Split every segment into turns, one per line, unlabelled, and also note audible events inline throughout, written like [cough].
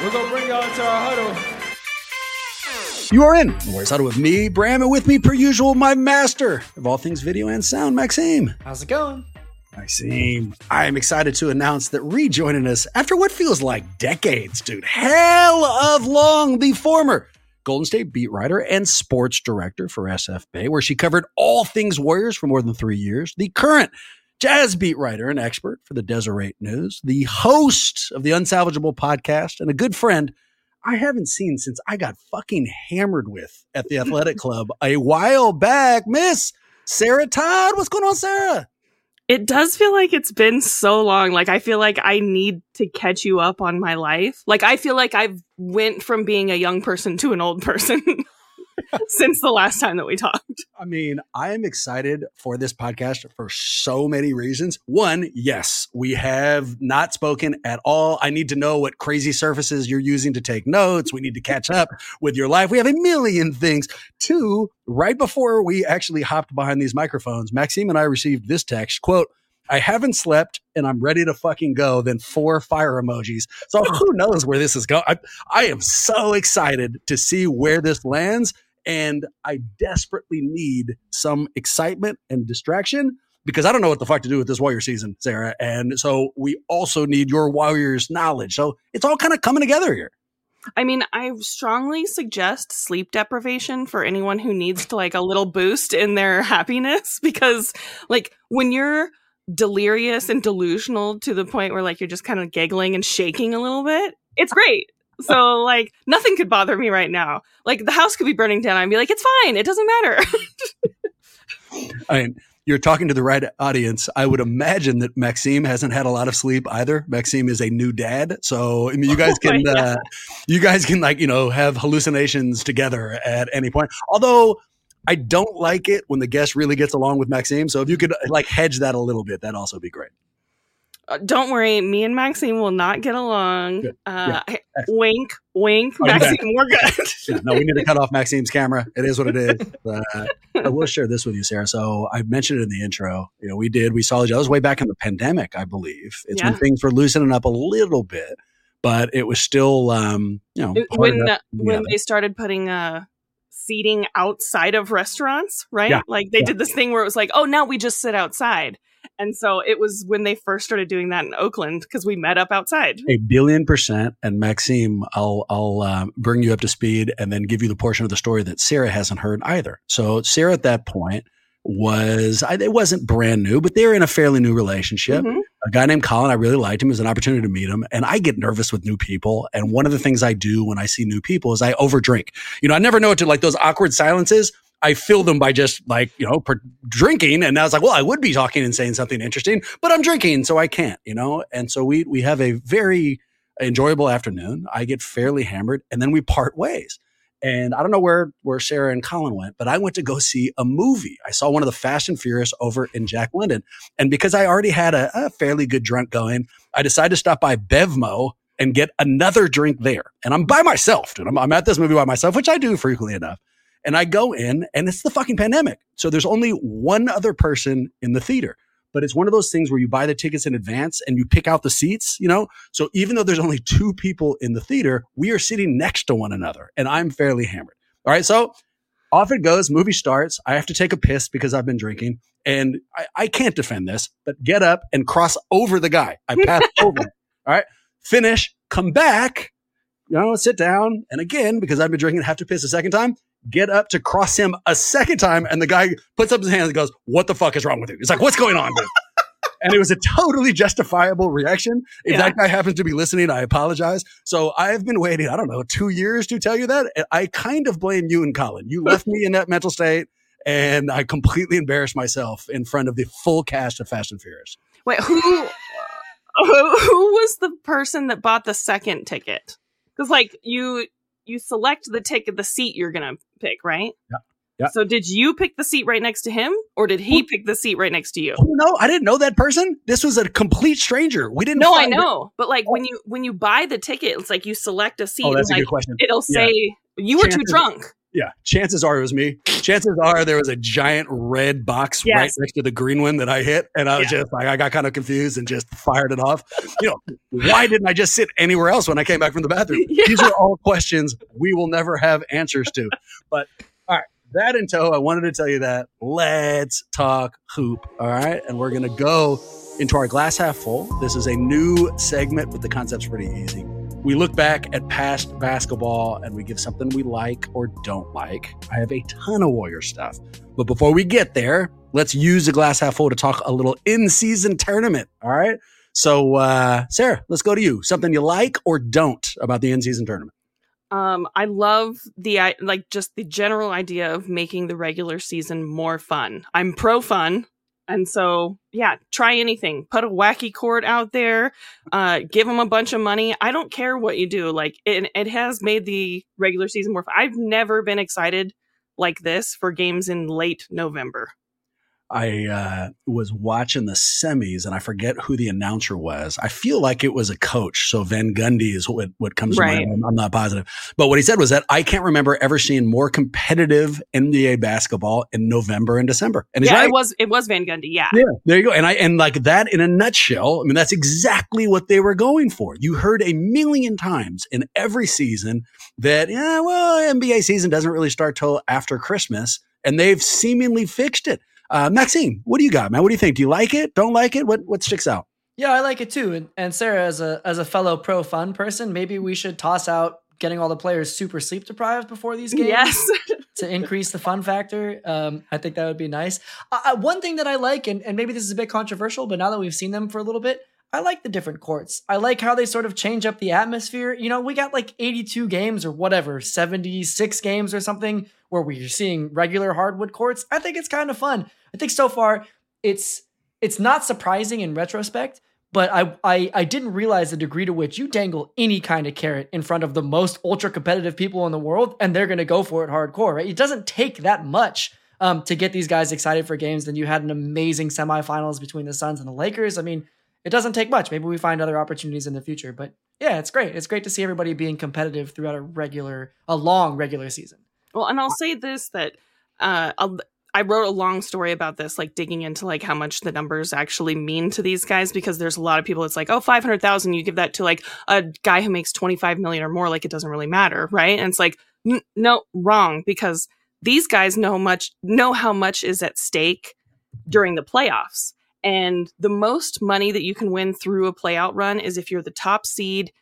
We're gonna bring y'all into our huddle.
You are in Warriors Huddle with me, Bram, and with me, per usual, my master of all things video and sound, Maxime.
How's it going?
Maxime, I am excited to announce that rejoining us after what feels like decades, dude, hell of long, the former Golden State beat writer and sports director for SF Bay, where she covered all things Warriors for more than three years, the current jazz beat writer and expert for the Deseret News, the host of the Unsalvageable podcast, and a good friend I haven't seen since I got fucking hammered with at the athletic [laughs] club a while back. Miss Sarah Todd. What's going on, Sarah?
It does feel like it's been so long. Like I feel like I need to catch you up on my life. Like I feel like I've went from being a young person to an old person. [laughs] [laughs] since the last time that we talked.
I mean, I am excited for this podcast for so many reasons. One, yes, we have not spoken at all. I need to know what crazy surfaces you're using to take notes. We need to catch up with your life. We have a million things. Two, right before we actually hopped behind these microphones, Maxime and I received this text quote, I haven't slept and I'm ready to fucking go. Then four fire emojis. So who knows where this is going? I, I am so excited to see where this lands and I desperately need some excitement and distraction because I don't know what the fuck to do with this Warrior season, Sarah. And so we also need your Warriors knowledge. So it's all kind of coming together here.
I mean, I strongly suggest sleep deprivation for anyone who needs to like a little boost in their [laughs] happiness because like when you're delirious and delusional to the point where like you're just kind of giggling and shaking a little bit, it's great. So like nothing could bother me right now. Like the house could be burning down. I'd be like, it's fine. It doesn't matter. [laughs]
I mean, you're talking to the right audience. I would imagine that Maxime hasn't had a lot of sleep either. Maxime is a new dad, so I mean, you [laughs] guys oh can, oh uh, you guys can like you know have hallucinations together at any point. Although I don't like it when the guest really gets along with Maxime. So if you could like hedge that a little bit, that'd also be great.
Uh, don't worry, me and Maxime will not get along. Uh, yeah. [laughs] Wink, wink. Oh, Maxime, we're good. [laughs]
yeah, no, we need to cut off Maxime's camera. It is what it is. [laughs] But, uh, I will share this with you, Sarah. So I mentioned it in the intro. You know, we did. We saw each other. was way back in the pandemic, I believe. It's yeah. when things were loosening up a little bit, but it was still, um, you know,
when uh, when they started putting uh, seating outside of restaurants, right? Yeah. Like they did this thing where it was like, oh, now we just sit outside. And so it was when they first started doing that in Oakland because we met up outside.
A billion percent. And Maxime, I'll I'll uh, bring you up to speed and then give you the portion of the story that Sarah hasn't heard either. So Sarah at that point was I, it wasn't brand new, but they were in a fairly new relationship. Mm-hmm. A guy named Colin, I really liked him. It was an opportunity to meet him, and I get nervous with new people. And one of the things I do when I see new people is I overdrink. You know, I never know what to like those awkward silences. I fill them by just like, you know, per- drinking. And I was like, well, I would be talking and saying something interesting, but I'm drinking, so I can't, you know? And so we, we have a very enjoyable afternoon. I get fairly hammered and then we part ways. And I don't know where, where Sarah and Colin went, but I went to go see a movie. I saw one of the Fast and Furious over in Jack London. And because I already had a, a fairly good drunk going, I decided to stop by Bevmo and get another drink there. And I'm by myself, dude. I'm, I'm at this movie by myself, which I do frequently enough. And I go in and it's the fucking pandemic. So there's only one other person in the theater. But it's one of those things where you buy the tickets in advance and you pick out the seats, you know? So even though there's only two people in the theater, we are sitting next to one another and I'm fairly hammered. All right. So off it goes. Movie starts. I have to take a piss because I've been drinking and I, I can't defend this, but get up and cross over the guy. I pass [laughs] over. All right. Finish, come back, you know, sit down. And again, because I've been drinking, have to piss a second time get up to cross him a second time, and the guy puts up his hands and goes, "What the fuck is wrong with you?" He's like, "What's going on?" Dude? [laughs] and it was a totally justifiable reaction. If yeah. that guy happens to be listening, I apologize. So I've been waiting, I don't know, two years to tell you that. I kind of blame you and Colin. You left me in that mental state, and I completely embarrassed myself in front of the full cast of Fast and Furious.
Wait, who? Who was the person that bought the second ticket? Because like you, you select the ticket, the seat you're gonna pick, right?
Yeah. Yeah.
So did you pick the seat right next to him or did he pick the seat right next to you?
Oh, no, I didn't know that person. This was a complete stranger. We didn't know.
No, I know. It. But like oh. when you when you buy the ticket, it's like you select a seat
oh, that's
and
a
like
good question.
it'll say yeah. you were Chances, too drunk.
Yeah, chances are it was me. Chances are there was a giant red box
Yes.
right next to the green one that I hit, and I was
Yeah.
just like, I got kind of confused and just fired it off. You know, why didn't I just sit anywhere else when I came back from the bathroom? [laughs]
Yeah.
These are all questions we will never have answers to. But all right, that in tow, I wanted to tell you that. Let's talk hoop. All right, and we're gonna go into our glass half full. This is a new segment, but the concept's pretty easy. We look back at past basketball and we give something we like or don't like. I have a ton of Warrior stuff. But before we get there, let's use the glass half full to talk a little in season tournament. All right. So, uh, Sarah, let's go to you. Something you like or don't about the in season tournament.
Um, I love the like just the general idea of making the regular season more fun. I'm pro fun, and so yeah, try anything. Put a wacky court out there. Uh, give them a bunch of money. I don't care what you do. Like it, it has made the regular season more. Fun. I've never been excited like this for games in late November.
I uh, was watching the semis and I forget who the announcer was. I feel like it was a coach. So Van Gundy is what, what comes to mind. I'm- I'm not positive. But what he said was that I can't remember ever seeing more competitive NBA basketball in November and December. And
yeah,
right.
it was it was Van Gundy. Yeah,
Yeah, there you go. And I and like that in a nutshell, I mean that's exactly what they were going for. You heard a million times in every season that yeah, well, NBA season doesn't really start till after Christmas, and they've seemingly fixed it. Uh, Maxime, what do you got, man? What do you think? Do you like it? Don't like it? What what sticks out?
Yeah, I like it too. And, and Sarah, as a as a fellow pro fun person, maybe we should toss out getting all the players super sleep deprived before these games
yes. [laughs]
to increase the fun factor. Um, I think that would be nice. Uh, uh, one thing that I like, and, and maybe this is a bit controversial, but now that we've seen them for a little bit, I like the different courts. I like how they sort of change up the atmosphere. You know, we got like 82 games or whatever, 76 games or something where we're seeing regular hardwood courts. I think it's kind of fun. I think so far it's it's not surprising in retrospect, but I, I I didn't realize the degree to which you dangle any kind of carrot in front of the most ultra competitive people in the world, and they're going to go for it hardcore. Right? It doesn't take that much um, to get these guys excited for games. Then you had an amazing semifinals between the Suns and the Lakers. I mean, it doesn't take much. Maybe we find other opportunities in the future, but yeah, it's great. It's great to see everybody being competitive throughout a regular, a long regular season.
Well, and I'll say this that uh, I wrote a long story about this, like digging into like how much the numbers actually mean to these guys, because there's a lot of people. It's like, oh, five hundred thousand. You give that to like a guy who makes twenty five million or more, like it doesn't really matter, right? And it's like, n- no, wrong, because these guys know much know how much is at stake during the playoffs. And the most money that you can win through a playout run is if you're the top seed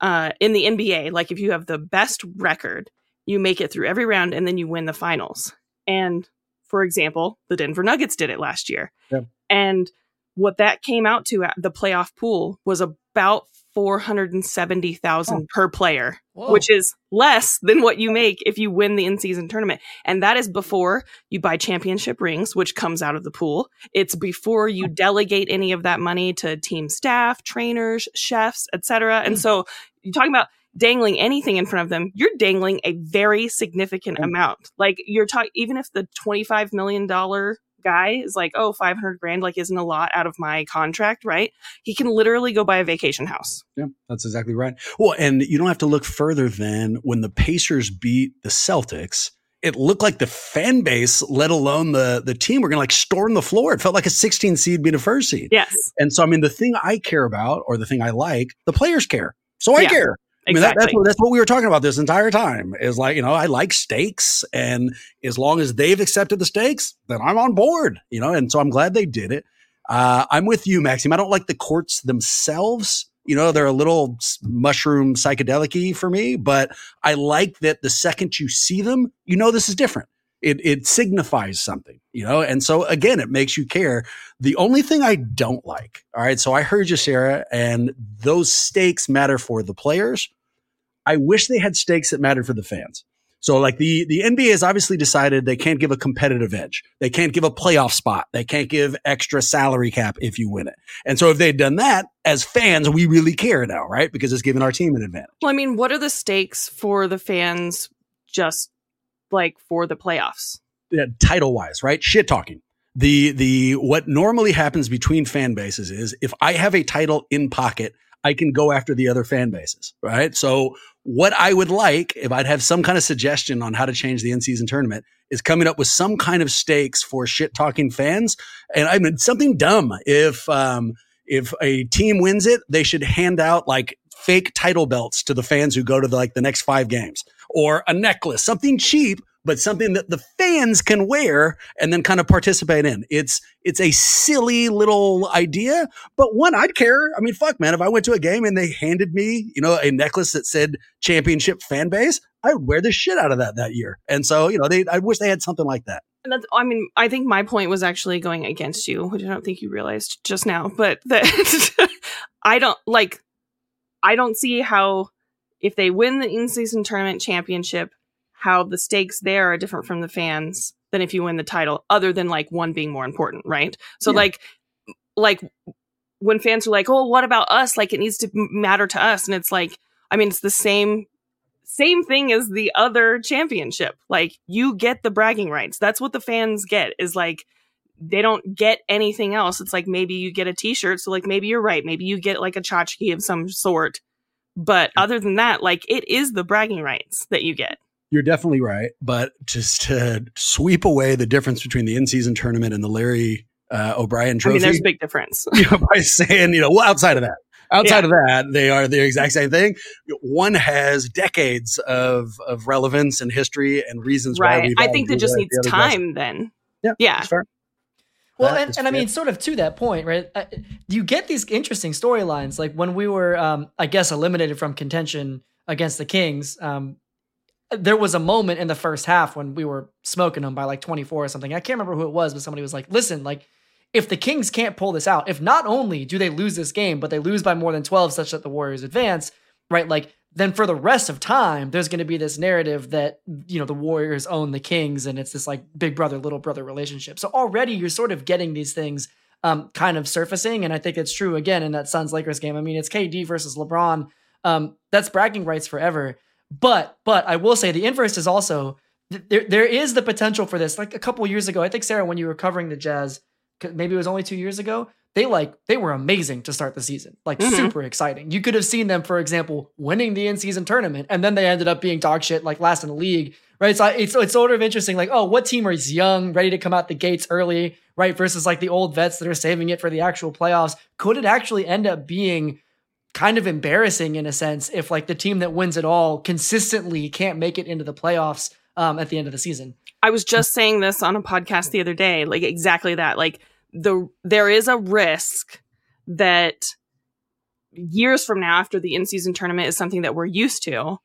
uh, in the NBA. Like if you have the best record, you make it through every round and then you win the finals. And for example, the Denver Nuggets did it last year.
Yeah.
And what that came out to at the playoff pool was about 470,000 per player,
Whoa.
which is less than what you make if you win the in-season tournament. And that is before you buy championship rings, which comes out of the pool. It's before you delegate any of that money to team staff, trainers, chefs, etc. And hmm. so you're talking about dangling anything in front of them, you're dangling a very significant
Mm.
amount. Like you're talking, even if the $25 million guy is like, oh, 500 grand, like isn't a lot out of my contract, right? He can literally go buy a vacation house.
Yeah, that's exactly right. Well, and you don't have to look further than when the Pacers beat the Celtics. It looked like the fan base, let alone the the team, were going to like storm the floor. It felt like a 16 seed being a first seed.
Yes,
And so, I mean, the thing I care about, or the thing I like, the players care. So I
Yeah,
care. I mean, that, that's what that's what we were talking about this entire time. Is like, you know, I like stakes, and as long as they've accepted the stakes, then I'm on board. You know, and so I'm glad they did it. Uh, I'm with you, Maxim. I don't like the courts themselves. You know, they're a little mushroom psychedelic for me, but I like that the second you see them, you know this is different. It it signifies something, you know, and so again, it makes you care. The only thing I don't like, all right, so I heard you, Sarah, and those stakes matter for the players. I wish they had stakes that mattered for the fans. So like the, the NBA has obviously decided they can't give a competitive edge. They can't give a playoff spot. They can't give extra salary cap if you win it. And so if they'd done that as fans, we really care now, right? Because it's giving our team an advantage.
Well, I mean, what are the stakes for the fans just like for the playoffs?
yeah, title wise, right? Shit talking. The the what normally happens between fan bases is if I have a title in pocket, I can go after the other fan bases, right? So what I would like, if I'd have some kind of suggestion on how to change the in season tournament, is coming up with some kind of stakes for shit talking fans. And I mean, something dumb. If, um, if a team wins it, they should hand out like fake title belts to the fans who go to the, like the next five games or a necklace, something cheap but something that the fans can wear and then kind of participate in. It's it's a silly little idea, but one I'd care. I mean, fuck, man, if I went to a game and they handed me, you know, a necklace that said championship fan base, I would wear the shit out of that that year. And so, you know, they I wish they had something like that.
And that's, I mean, I think my point was actually going against you, which I don't think you realized just now, but that [laughs] I don't like, I don't see how if they win the in-season tournament championship, how the stakes there are different from the fans than if you win the title, other than like one being more important, right? So yeah. like, like when fans are like, "Oh, what about us?" Like it needs to matter to us, and it's like, I mean, it's the same same thing as the other championship. Like you get the bragging rights. That's what the fans get. Is like they don't get anything else. It's like maybe you get a T-shirt. So like maybe you're right. Maybe you get like a tchotchke of some sort. But other than that, like it is the bragging rights that you get.
You're definitely right, but just to sweep away the difference between the in-season tournament and the Larry uh, O'Brien Trophy, I
mean, there's a big difference. [laughs]
you know, by saying, you know, well, outside of that, outside yeah. of that, they are the exact same thing. One has decades of of relevance and history and reasons
right. why. I think that just needs the time. Then,
yeah, yeah.
Well, and, and I mean, sort of to that point, right? Uh, you get these interesting storylines. Like when we were, um, I guess, eliminated from contention against the Kings, um, there was a moment in the first half when we were smoking them by like 24 or something. I can't remember who it was, but somebody was like, listen, like, if the Kings can't pull this out, if not only do they lose this game, but they lose by more than 12 such that the Warriors advance, right? Like, then for the rest of time, there's going to be this narrative that, you know, the Warriors own the Kings and it's this like big brother, little brother relationship. So already you're sort of getting these things um, kind of surfacing. And I think it's true again in that Suns Lakers game. I mean, it's KD versus LeBron. Um, that's bragging rights forever. But but I will say the inverse is also there. There is the potential for this. Like a couple years ago, I think Sarah, when you were covering the Jazz, maybe it was only two years ago. They like they were amazing to start the season, like mm-hmm. super exciting. You could have seen them, for example, winning the in-season tournament, and then they ended up being dog shit, like last in the league, right? So it's it's sort of interesting, like oh, what team is young, ready to come out the gates early, right? Versus like the old vets that are saving it for the actual playoffs. Could it actually end up being kind of embarrassing in a sense if like the team that wins it all consistently can't make it into the playoffs um, at the end of the season.
I was just saying this on a podcast the other day, like exactly that. Like the there is a risk that years from now, after the in-season tournament is something that we're used to,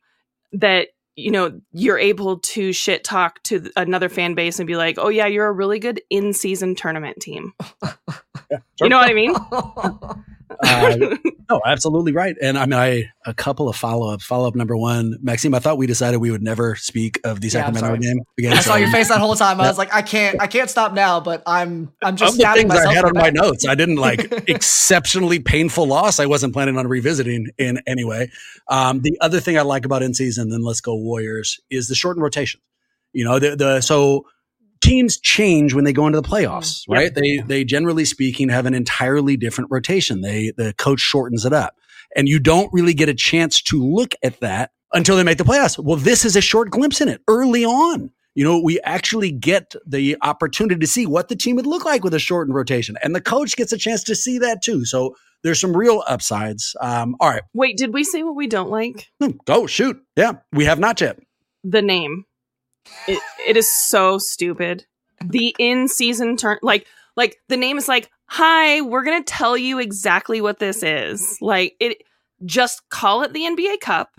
that you know you're able to shit talk to another fan base and be like, "Oh yeah, you're a really good in-season tournament team." yeah, [laughs] sure. You know what I mean? [laughs]
uh, no, absolutely right. And I mean, I a couple of follow ups. Follow up number one, Maxime. I thought we decided we would never speak of the yeah, Sacramento game.
Again, I saw your face that whole time. I was like, I can't, I can't stop now. But I'm, I'm just
of the things I had on my notes. I didn't like [laughs] exceptionally painful loss. I wasn't planning on revisiting in any way. Um, the other thing I like about in season, then let's go Warriors, is the shortened rotation. You know, the the so teams change when they go into the playoffs, right? They they generally speaking have an entirely different rotation. They the coach shortens it up. And you don't really get a chance to look at that until they make the playoffs. Well, this is a short glimpse in it early on. You know, we actually get the opportunity to see what the team would look like with a shortened rotation. And the coach gets a chance to see that too. So there's some real upsides. Um, all right.
Wait, did we say what we don't like?
Oh, shoot. Yeah, we have not yet.
The name. It, it is so stupid. The in season turn, like, like the name is like, hi, we're to tell you exactly what this is. Like, it just call it the NBA Cup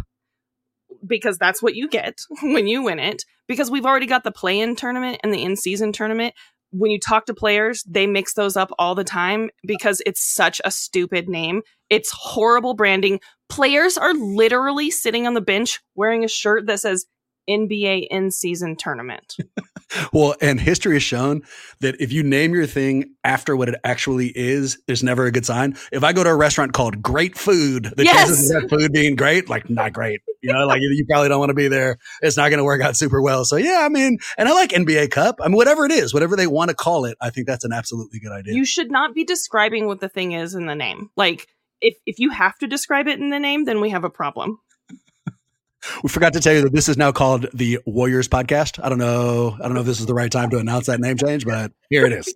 because that's what you get [laughs] when you win it. Because we've already got the play in tournament and the in season tournament. When you talk to players, they mix those up all the time because it's such a stupid name. It's horrible branding. Players are literally sitting on the bench wearing a shirt that says NBA in season tournament. [laughs]
well, and history has shown that if you name your thing after what it actually is, there's never a good sign. If I go to a restaurant called Great Food, the yes! chances of that food being great, like not great. You know, like you probably don't want to be there. It's not going to work out super well. So yeah, I mean, and I like NBA Cup. I mean, whatever it is, whatever they want to call it, I think that's an absolutely good idea.
You should not be describing what the thing is in the name. Like if if you have to describe it in the name, then we have a problem.
We forgot to tell you that this is now called the Warriors Podcast. I don't know. I don't know if this is the right time to announce that name change, but here it is.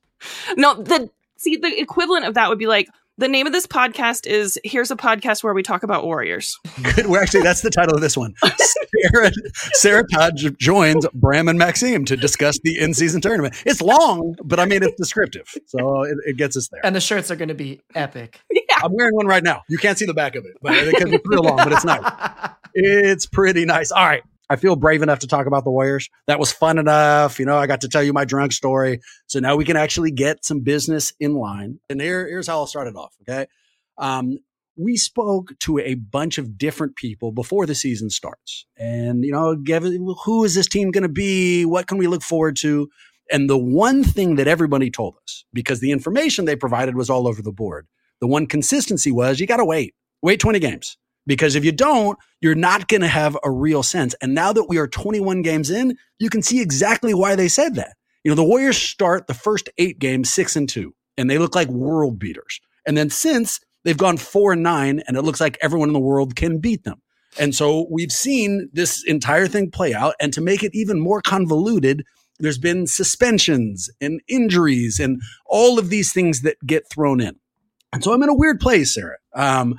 [laughs]
no, the see the equivalent of that would be like the name of this podcast is here's a podcast where we talk about warriors. [laughs]
Good. We're actually that's the title of this one. Sarah, Sarah Todd joins Bram and Maxime to discuss the in-season tournament. It's long, but I mean it's descriptive, so it, it gets us there.
And the shirts are going to be epic. [laughs]
I'm wearing one right now. You can't see the back of it, but it because it's real long, but it's nice. It's pretty nice. All right. I feel brave enough to talk about the Warriors. That was fun enough. You know, I got to tell you my drunk story. So now we can actually get some business in line. And here, here's how I'll start it off. Okay. Um, we spoke to a bunch of different people before the season starts. And, you know, who is this team going to be? What can we look forward to? And the one thing that everybody told us, because the information they provided was all over the board, the one consistency was you got to wait, wait 20 games. Because if you don't, you're not going to have a real sense. And now that we are 21 games in, you can see exactly why they said that. You know, the Warriors start the first eight games six and two, and they look like world beaters. And then since they've gone four and nine, and it looks like everyone in the world can beat them. And so we've seen this entire thing play out. And to make it even more convoluted, there's been suspensions and injuries and all of these things that get thrown in. And so I'm in a weird place, Sarah. Um,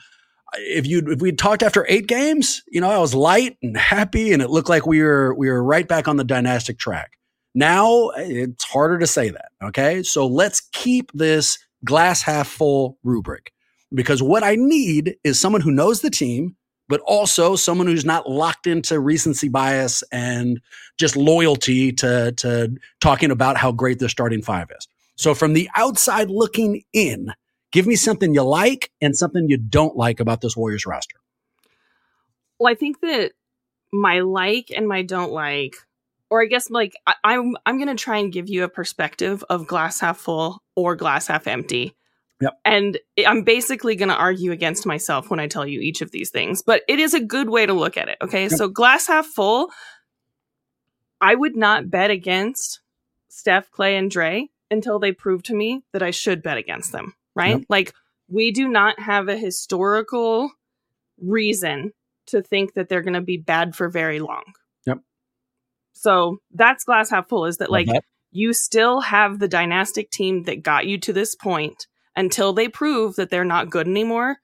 if you if we'd talked after eight games, you know, I was light and happy, and it looked like we were we were right back on the dynastic track. Now it's harder to say that. Okay, so let's keep this glass half full rubric because what I need is someone who knows the team, but also someone who's not locked into recency bias and just loyalty to to talking about how great the starting five is. So from the outside looking in, Give me something you like and something you don't like about this Warriors roster.
Well, I think that my like and my don't like, or I guess like I, I'm I'm gonna try and give you a perspective of glass half full or glass half empty.
Yep.
And I'm basically going to argue against myself when I tell you each of these things, but it is a good way to look at it. Okay. Yep. So, glass half full, I would not bet against Steph, Clay, and Dre until they prove to me that I should bet against them right? Yep. Like we do not have a historical reason to think that they're going to be bad for very long.
Yep.
So that's glass half full is that like okay. you still have the dynastic team that got you to this point until they prove that they're not good anymore,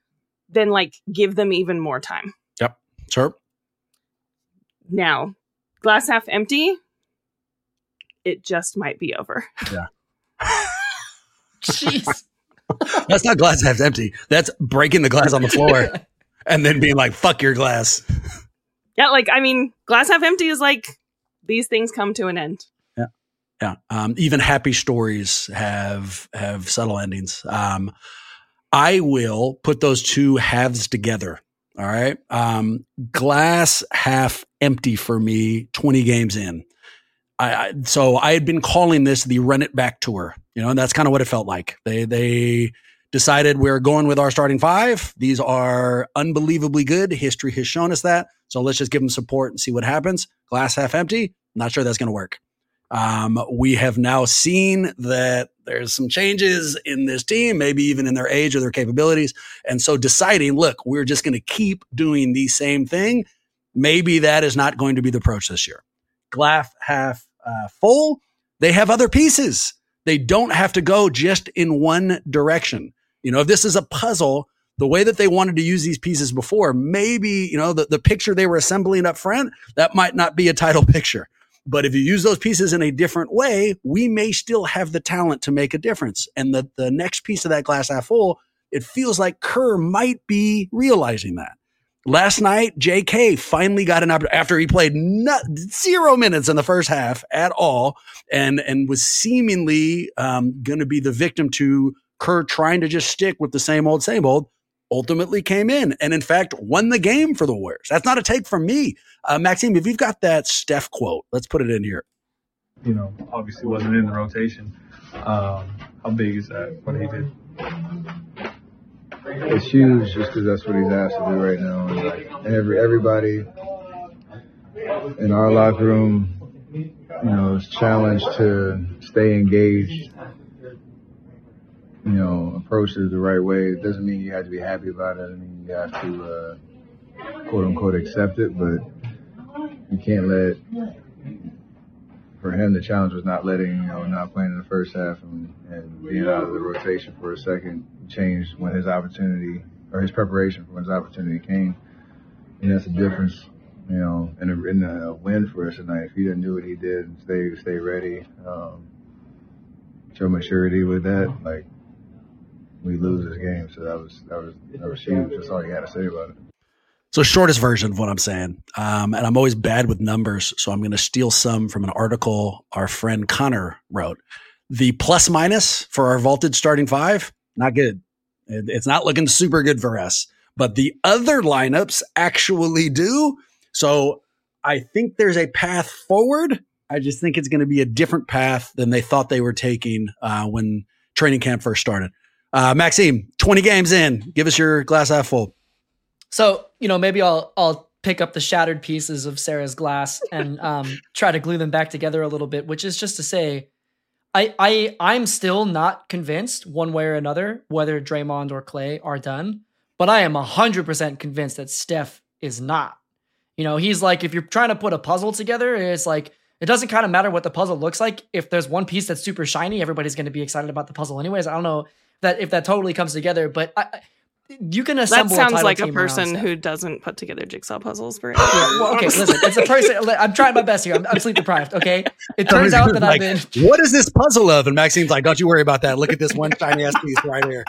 then like give them even more time.
Yep. Sure.
Now, glass half empty, it just might be over.
Yeah. [laughs]
Jeez. [laughs]
That's not glass half empty. That's breaking the glass on the floor [laughs] and then being like, fuck your glass.
Yeah, like I mean, glass half empty is like these things come to an end.
Yeah. Yeah. Um, even happy stories have have subtle endings. Um, I will put those two halves together. All right. Um, glass half empty for me, 20 games in. I, I, so I had been calling this the run it back tour, you know, and that's kind of what it felt like. They they decided we're going with our starting five. These are unbelievably good. History has shown us that. So let's just give them support and see what happens. Glass half empty. Not sure that's going to work. Um, we have now seen that there's some changes in this team, maybe even in their age or their capabilities. And so deciding, look, we're just going to keep doing the same thing. Maybe that is not going to be the approach this year. Glass half uh, full. They have other pieces. They don't have to go just in one direction. You know, if this is a puzzle, the way that they wanted to use these pieces before, maybe, you know, the, the picture they were assembling up front, that might not be a title [laughs] picture. But if you use those pieces in a different way, we may still have the talent to make a difference. And the, the next piece of that glass half full, it feels like Kerr might be realizing that. Last night, JK finally got an opportunity after he played not, zero minutes in the first half at all and, and was seemingly um, going to be the victim to Kerr trying to just stick with the same old, same old. Ultimately came in and, in fact, won the game for the Warriors. That's not a take from me. Uh, Maxime, if you've got that Steph quote, let's put it in here.
You know, obviously wasn't in the rotation. Um, how big is that, what he did?
It's huge just because that's what he's asked to do right now. And, and every everybody in our locker room, you know, is challenged to stay engaged. You know, approach it the right way. It doesn't mean you have to be happy about it. I mean, you have to uh, quote unquote accept it, but you can't let for him the challenge was not letting you know not playing in the first half and, and being out of the rotation for a second changed when his opportunity or his preparation for when his opportunity came. And that's the difference, you know, in a, in a win for us tonight. If he didn't do what he did, stay stay ready, um, show maturity with that, like we lose this game. So that was that was that was huge. That's all you got to say about it.
So, shortest version of what I'm saying, um, and I'm always bad with numbers, so I'm going to steal some from an article our friend Connor wrote. The plus minus for our vaulted starting five, not good. It's not looking super good for us, but the other lineups actually do. So, I think there's a path forward. I just think it's going to be a different path than they thought they were taking uh, when training camp first started. Uh, Maxime, 20 games in, give us your glass half full.
So, you know, maybe I'll I'll pick up the shattered pieces of Sarah's glass and um, try to glue them back together a little bit, which is just to say, I I I'm still not convinced one way or another whether Draymond or Clay are done, but I am hundred percent convinced that Steph is not. You know, he's like if you're trying to put a puzzle together, it's like it doesn't kind of matter what the puzzle looks like. If there's one piece that's super shiny, everybody's going to be excited about the puzzle anyways. I don't know that if that totally comes together, but I, you can assemble.
That sounds
a
like a person who doesn't put together jigsaw puzzles very. [laughs]
yeah, well, okay, listen, it's a person. [laughs] I'm trying my best here. I'm, I'm sleep deprived. Okay, it turns out that
like,
I've been. [laughs]
What is this puzzle of? And Maxime's like, "Don't you worry about that. Look at this one shiny ass piece right here."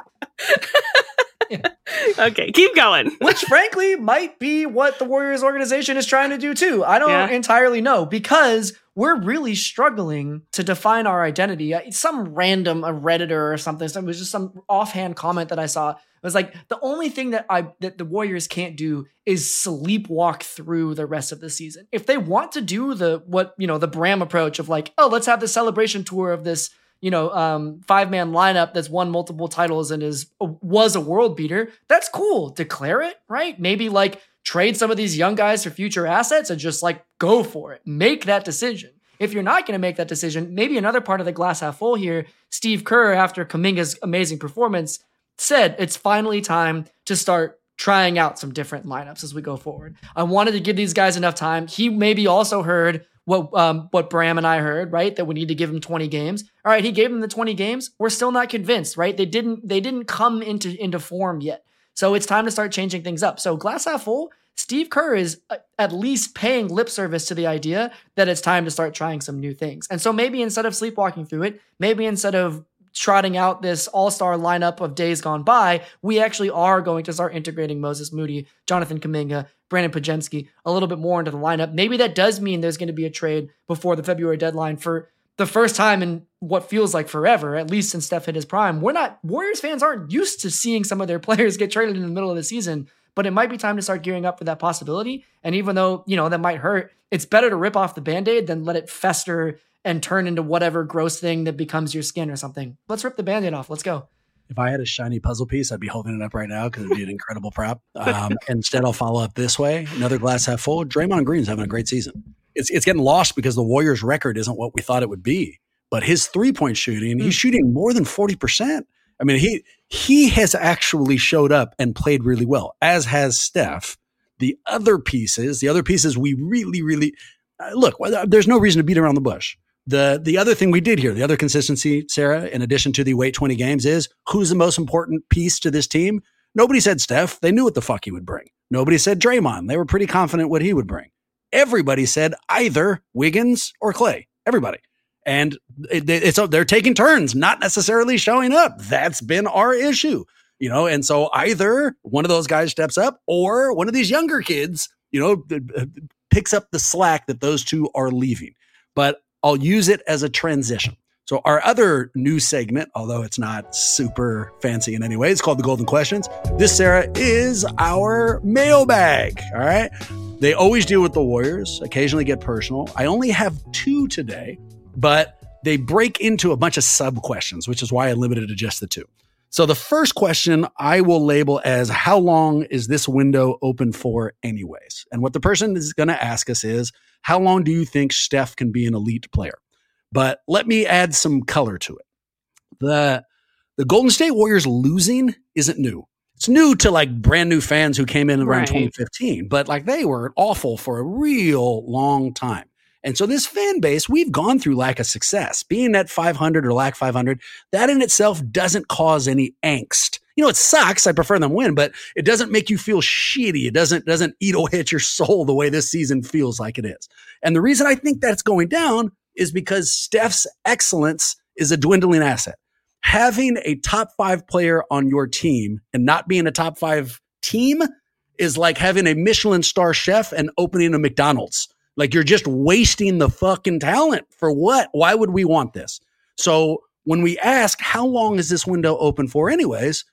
okay, keep going.
Which, frankly, might be what the Warriors organization is trying to do too. I don't yeah. entirely know because we're really struggling to define our identity. Uh, some random a redditor or something. It was just some offhand comment that I saw. Was like the only thing that I that the Warriors can't do is sleepwalk through the rest of the season. If they want to do the what you know the Bram approach of like, oh, let's have the celebration tour of this you know, um, five man lineup that's won multiple titles and is was a world beater, that's cool. Declare it, right? Maybe like trade some of these young guys for future assets and just like go for it. Make that decision. If you're not going to make that decision, maybe another part of the glass half full here, Steve Kerr, after Kuminga's amazing performance, said it's finally time to start trying out some different lineups as we go forward. I wanted to give these guys enough time. He maybe also heard what um, what Bram and I heard, right? That we need to give him 20 games. All right, he gave him the 20 games. We're still not convinced, right? They didn't they didn't come into into form yet. So it's time to start changing things up. So glass half full, Steve Kerr is uh, at least paying lip service to the idea that it's time to start trying some new things. And so maybe instead of sleepwalking through it, maybe instead of trotting out this all-star lineup of days gone by, we actually are going to start integrating Moses Moody, Jonathan Kuminga, Brandon Podziemski a little bit more into the lineup. Maybe that does mean there's going to be a trade before the February deadline for the first time in what feels like forever, at least since Steph hit his prime. We're not Warriors fans aren't used to seeing some of their [laughs] players get traded in the middle of the season, but it might be time to start gearing up for that possibility. And even though, you know, that might hurt, it's better to rip off the band-aid than let it fester and turn into whatever gross thing that becomes your skin or something. Let's rip the band-aid off. Let's go.
If I had a shiny puzzle piece, I'd be holding it up right now because it'd be an incredible prop. Um, [laughs] instead, I'll follow up this way. Another glass half full. Draymond Green's having a great season. It's it's getting lost because the Warriors' record isn't what we thought it would be. But his three point shooting, he's hmm. shooting more than forty percent. I mean, he he has actually showed up and played really well, as has Steph. The other pieces, the other pieces, we really, really uh, look. There's no reason to beat around the bush. The the other thing we did here, the other consistency, Sarah, in addition to the wait 20 games, is who's the most important piece to this team? Nobody said Steph. They knew what the fuck he would bring. Nobody said Draymond. They were pretty confident what he would bring. Everybody said either Wiggins or Clay. Everybody. And it, it's they're taking turns, not necessarily showing up. That's been our issue, you know. And so either one of those guys steps up, or one of these younger kids, you know, picks up the slack that those two are leaving. But I'll use it as a transition. So our other new segment, although it's not super fancy in any way, it's called the Golden Questions. This, Sarah, is our mailbag. All right. They always deal with the Warriors, occasionally get personal. I only have two today, but they break into a bunch of sub questions, which is why I limited to just the two. So the first question I will label as how long is this window open for anyways? And what the person is going to ask us is how long do you think Steph can be an elite player? But let me add some color to it. The the Golden State Warriors losing isn't new. it's new to like brand new fans who came in around
Right.
2015, but like they were awful for a real long time. And so this fan base, we've gone through lack of success. Being at 500 or lack 500, that in itself doesn't cause any angst. You know, it sucks. I prefer them win, but it doesn't make you feel shitty. It doesn't doesn't eat away at your soul the way this season feels like it is. And the reason I think that's going down is because Steph's excellence is a dwindling asset. Having a top five player on your team and not being a top five team is like having a Michelin star chef and opening a McDonald's. Like you're just wasting the fucking talent for what? Why would we want this? So when we ask, how long is this window open for, anyways?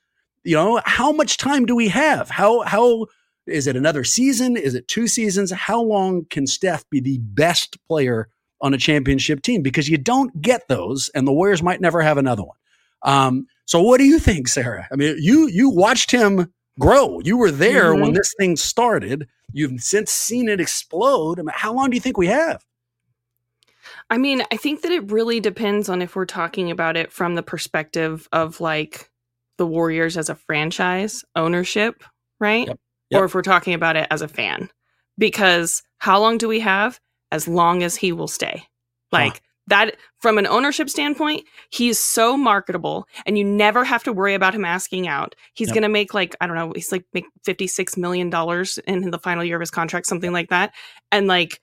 You know, how much time do we have? How, how is it another season? Is it two seasons? How long can Steph be the best player on a championship team? Because you don't get those, and the Warriors might never have another one. Um, so what do you think, Sarah? I mean, you you watched him grow. You were there when
Mhm.
this thing started. You've since seen it explode. I mean, how long do you think we have?
I mean, I think that it really depends on if we're talking about it from the perspective of like the Warriors as a franchise ownership, right?
Yep. Yep.
Or if we're talking about it as a fan. Because how long do we have? As long as he will stay. Like that from an ownership standpoint, he's so marketable and you never have to worry about him asking out. He's
Yep.
going to make like I don't know, he's like make 56 million dollars in the final year of his contract, something like that. And like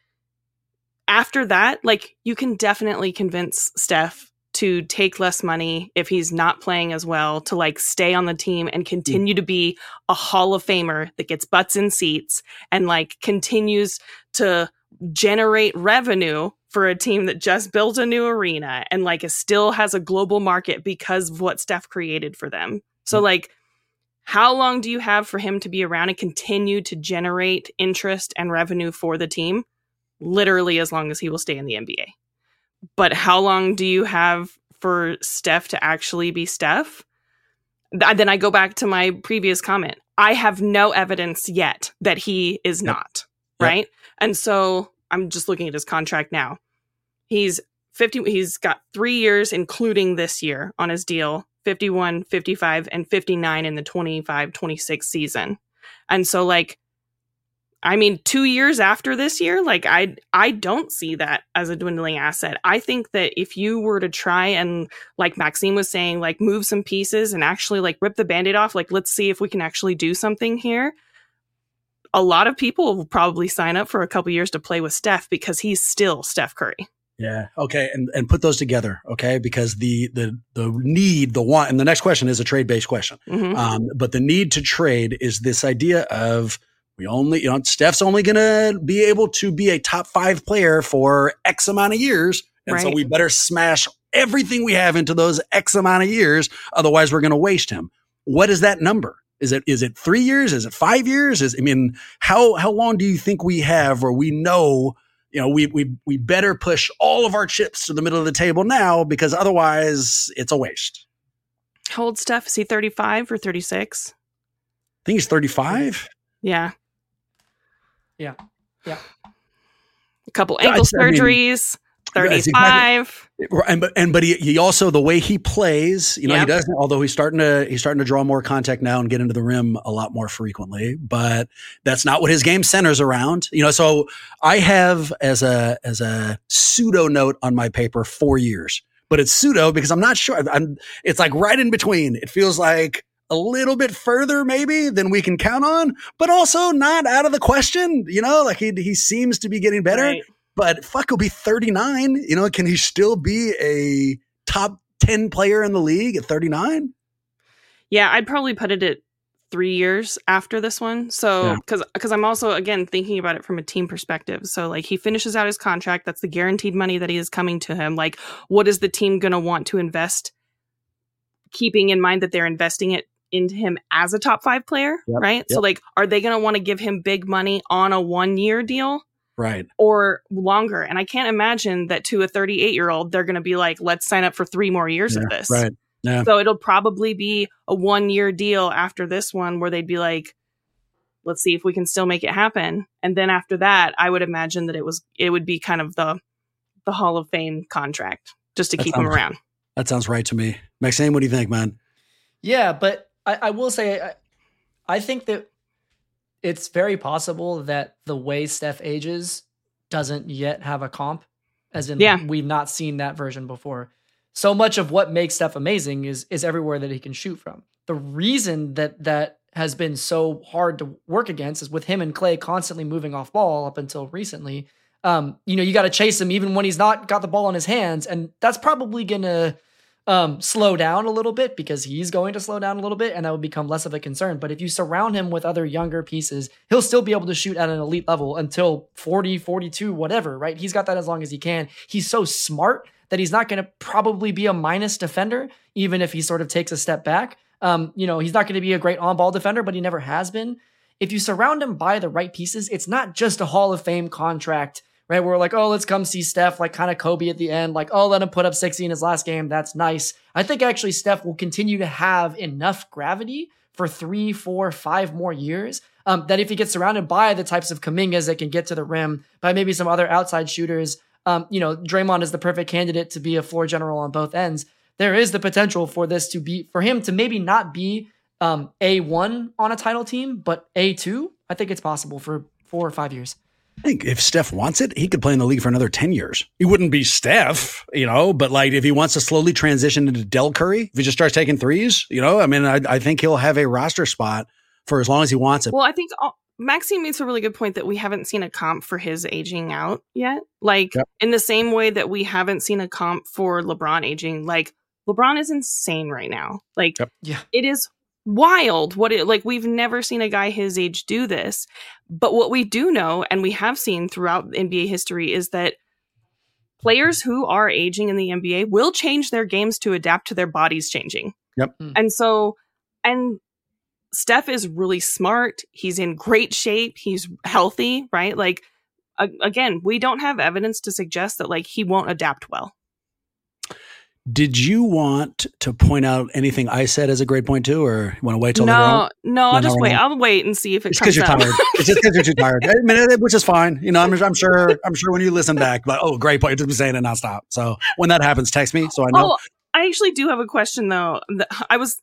after that, like you can definitely convince Steph to take less money if he's not playing as well to like stay on the team and continue to be a Hall of Famer that gets butts in seats and like continues to generate revenue for a team that just built a new arena and like is still has a global market because of what Steph created for them. So
Mm.
like how long do you have for him to be around and continue to generate interest and revenue for the team? Literally as long as he will stay in the NBA. But how long do you have for Steph to actually be Steph? Then I go back to my previous comment. I have no evidence yet that he is
Yep.
not,
Yep.
right? And so I'm just looking at his contract now. He's 50 he's got 3 years including this year on his deal, 51, 55 and 59 in the 25-26 season. And so like I mean 2 years after this year, like I I don't see that as a dwindling asset. I think that if you were to try and like Maxime was saying like move some pieces and actually like rip the band-aid off, like let's see if we can actually do something here a lot of people will probably sign up for a couple years to play with Steph because he's still Steph Curry.
Yeah. Okay. And and put those together. Okay. Because the the the need, the want, and the next question is a trade based question.
Mhm.
Um, but the need to trade is this idea of we only, you know, Steph's only going to be able to be a top five player for X amount of years. And so we better smash everything we have into those X amount of years. Otherwise, we're going to waste him. What is that number? Is it is it three years? Is it five years? Is I mean, how how long do you think we have where we know, you know, we we we better push all of our chips to the middle of the table now because otherwise it's a waste.
How old Steph? Is he 35 or 36?
I think he's 35.
Yeah.
Yeah. Yeah.
A couple
Yeah,
ankle
I mean,
surgeries,
Yes, exactly.
35.
And but and but he, he also the way he plays, you know, he doesn't. Although he's starting to he's starting to draw more contact now and get into the rim a lot more frequently, but that's not what his game centers around. You know, so I have as a as a pseudo note on my paper four years, but it's pseudo because I'm not sure. I'm it's like right in between. It feels like a little bit further maybe than we can count on, but also not out of the question. You know, like he he seems to be getting better
Right.
but fuck, he'll be 39. You know, can he still be a top 10 player in the league at 39?
Yeah, I'd probably put it at three years after this one. So,
Yeah.
because because I'm also again thinking about it from a team perspective. So, like he finishes out his contract, that's the guaranteed money that he is coming to him. Like, what is the team going to want to invest? Keeping in mind that they're investing it into him as a top five player,
Yep,
right? So, like, are they going to want to give him big money on a one year deal?
Right.
or longer. And I can't imagine that to a 38 year old, they're going to be like, let's sign up for three more years
Yeah,
of this.
Right. Yeah.
So it'll probably be a one year deal after this one where they'd be like, let's see if we can still make it happen. And then after that, I would imagine that it was, it would be kind of the, the Hall of Fame contract just to
That
keep him around.
That sounds right to me. Maxime, what do you think, man?
Yeah, but I, I will say I, I think that it's very possible that the way Steph ages doesn't yet have a comp, as in
Yeah.
we've not seen that version before. So much of what makes Steph amazing is is everywhere that he can shoot from. The reason that that has been so hard to work against is with him and Clay constantly moving off ball up until recently. Um, you know, you got to chase him even when he's not got the ball in his hands, and that's probably gonna um, slow down a little bit because he's going to slow down a little bit and that would become less of a concern. But if you surround him with other younger pieces, he'll still be able to shoot at an elite level until 40, 42, whatever, right? He's got that as long as he can. He's so smart that he's not going to probably be a minus defender, even if he sort of takes a step back. Um, you know, he's not going to be a great on ball defender, but he never has been. If you surround him by the right pieces, it's not just a Hall of Fame contract right? We're like, oh, let's come see Steph, like kind of Kobe at the end, like, oh, let him put up 60 in his last game. That's nice. I think actually Steph will continue to have enough gravity for three, four, five more years. Um, that if he gets surrounded by the types of Kumingas that can get to the rim, by maybe some other outside shooters, um, you know, Draymond is the perfect candidate to be a floor general on both ends. There is the potential for this to be, for him to maybe not be um, A1 on a title team, but A2. I think it's possible for four or five years.
I think if Steph wants it, he could play in the league for another 10 years. He wouldn't be Steph, you know, but like if he wants to slowly transition into Dell Curry, if he just starts taking threes, you know, I mean, I, I think he'll have a roster spot for as long as he wants it.
Well, I think Maxime makes a really good point that we haven't seen a comp for his aging out yet. Like
Yep.
in the same way that we haven't seen a comp for LeBron aging. Like LeBron is insane right now. Like
Yep.
Yeah.
it is wild what it like we've never seen a guy his age do this. But what we do know and we have seen throughout NBA history is that players who are aging in the NBA will change their games to adapt to their bodies changing.
Yep.
Mm.
And so and Steph is really smart. He's in great shape. He's healthy, right? Like a- again, we don't have evidence to suggest that like he won't adapt well.
Did you want to point out anything I said as a great point too, or you want to wait till later on?
No, no, I'll just wait. I'll wait and see if it
It's because you're tired. it's just because you're too tired. I mean, it- which is fine. You know, I'm, I'm sure. I'm sure when you listen back, but oh, great point. Just be saying it nonstop. So when that happens, text me so I know.
Oh, I actually do have a question though. I was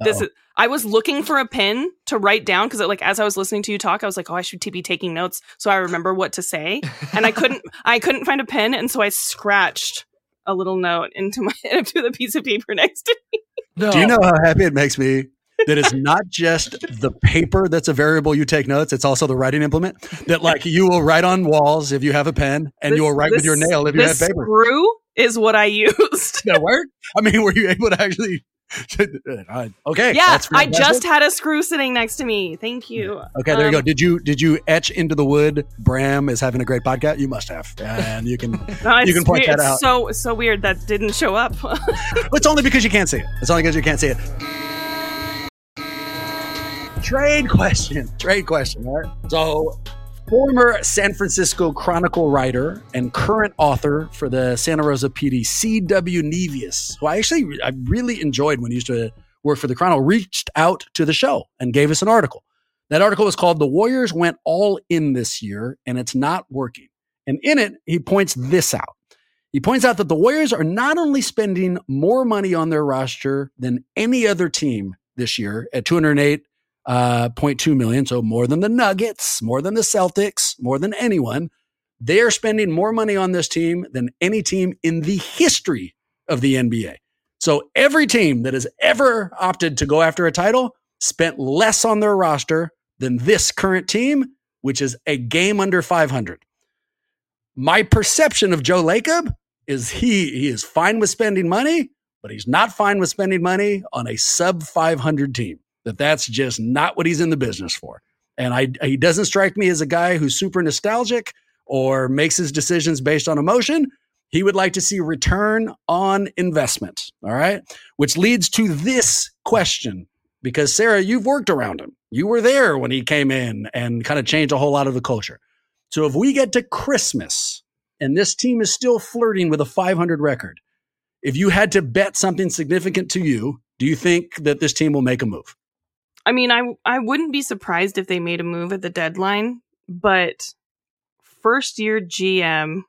this is I was looking for a pen to write down because like as I was listening to you talk, I was like, oh, I should be taking notes so I remember what to say, and I couldn't. I couldn't find a pen, and so I scratched a little note into my [laughs] into the piece of paper next to me.
No.
Do you know how happy it makes me that it's not just the paper that's a variable you take notes, it's also the writing implement. That like you will write on walls if you have a pen, and you will write with your nail if you have
this
paper.
Screw is what I [laughs] used.
That work? I mean, were you able to actually? [laughs] Okay.
yeah,
that's
I just had a screw sitting next to me. Thank you.
Okay, there you
Um,
go. Did you did you etch into the wood? Bram is having a great podcast. You must have, and you can. [laughs]
No,
You can point
weird.
that out.
So so weird that didn't show up. [laughs]
it's only because you can't see it. It's only because you can't see it. Trade question. Trade question. All right. So, former San Francisco Chronicle writer and current author for the Santa Rosa PD, C.W. Nevius, who I actually I really enjoyed when he used to work for the Chronicle, reached out to the show and gave us an article. That article was called "The Warriors Went All In This Year and It's Not Working." And in it, he points this out. He points out that the Warriors are not only spending more money on their roster than any other team this year at 208 uh, 0.2 million, so more than the Nuggets, more than the Celtics, more than anyone. They are spending more money on this team than any team in the history of the NBA. So every team that has ever opted to go after a title spent less on their roster than this current team, which is a game under 500 my perception of Joe Lacob is he he is fine with spending money, but he's not fine with spending money on a sub 500 team. That that's just not what he's in the business for. And I he doesn't strike me as a guy who's super nostalgic or makes his decisions based on emotion. He would like to see return on investment. All right. Which leads to this question because Sarah, you've worked around him. You were there when he came in and kind of changed a whole lot of the culture. So if we get to Christmas and this team is still flirting with a 500 record, if you had to bet something significant to you, do you think that this team will make a move?
I mean, I I wouldn't be surprised if they made a move at the deadline, but first year GM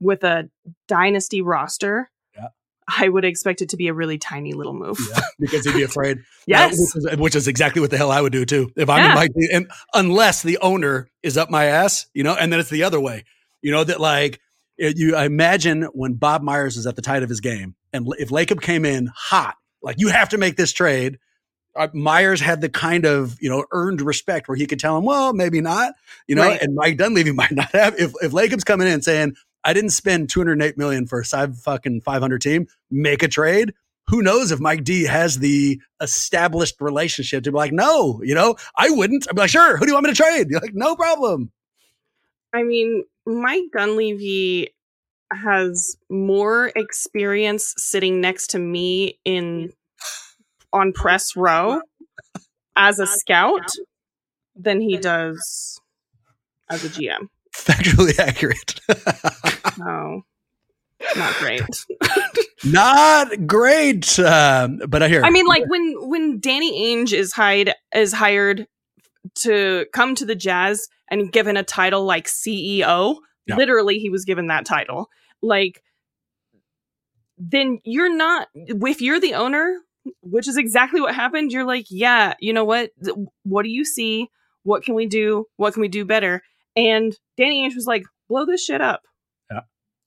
with a dynasty roster,
Yeah.
I would expect it to be a really tiny little move.
Yeah, because he'd be afraid. [laughs]
Yes.
Uh, which, is, which is exactly what the hell I would do too. If I'm
Yeah.
in my and unless the owner is up my ass, you know, and then it's the other way. You know that like it, you I imagine when Bob Myers is at the height of his game, and if Lacob came in hot, like you have to make this trade. Uh, Myers had the kind of you know earned respect where he could tell him, well, maybe not, you know,
Right.
and Mike Dunleavy [laughs] might not have. If if Lacob's coming in saying, I didn't spend 208 million for a side fucking 500 team, make a trade. Who knows if Mike D has the established relationship to be like, no, you know, I wouldn't. I'd be like, sure, who do you want me to trade? You're like, no problem.
I mean, Mike Dunleavy has more experience sitting next to me in on press row as a scout than he does as a GM. [laughs]
Factually accurate. [laughs]
So not great. [laughs]
Not great. Um, but I hear.
I mean, like when when Danny Ainge is hired is hired to come to the Jazz and given a title like CEO,
Yeah.
literally he was given that title. Like, then you're not. If you're the owner, which is exactly what happened, you're like, yeah, you know what? What do you see? What can we do? What can we do better? And Danny Ainge was like, blow this shit up.
Yeah.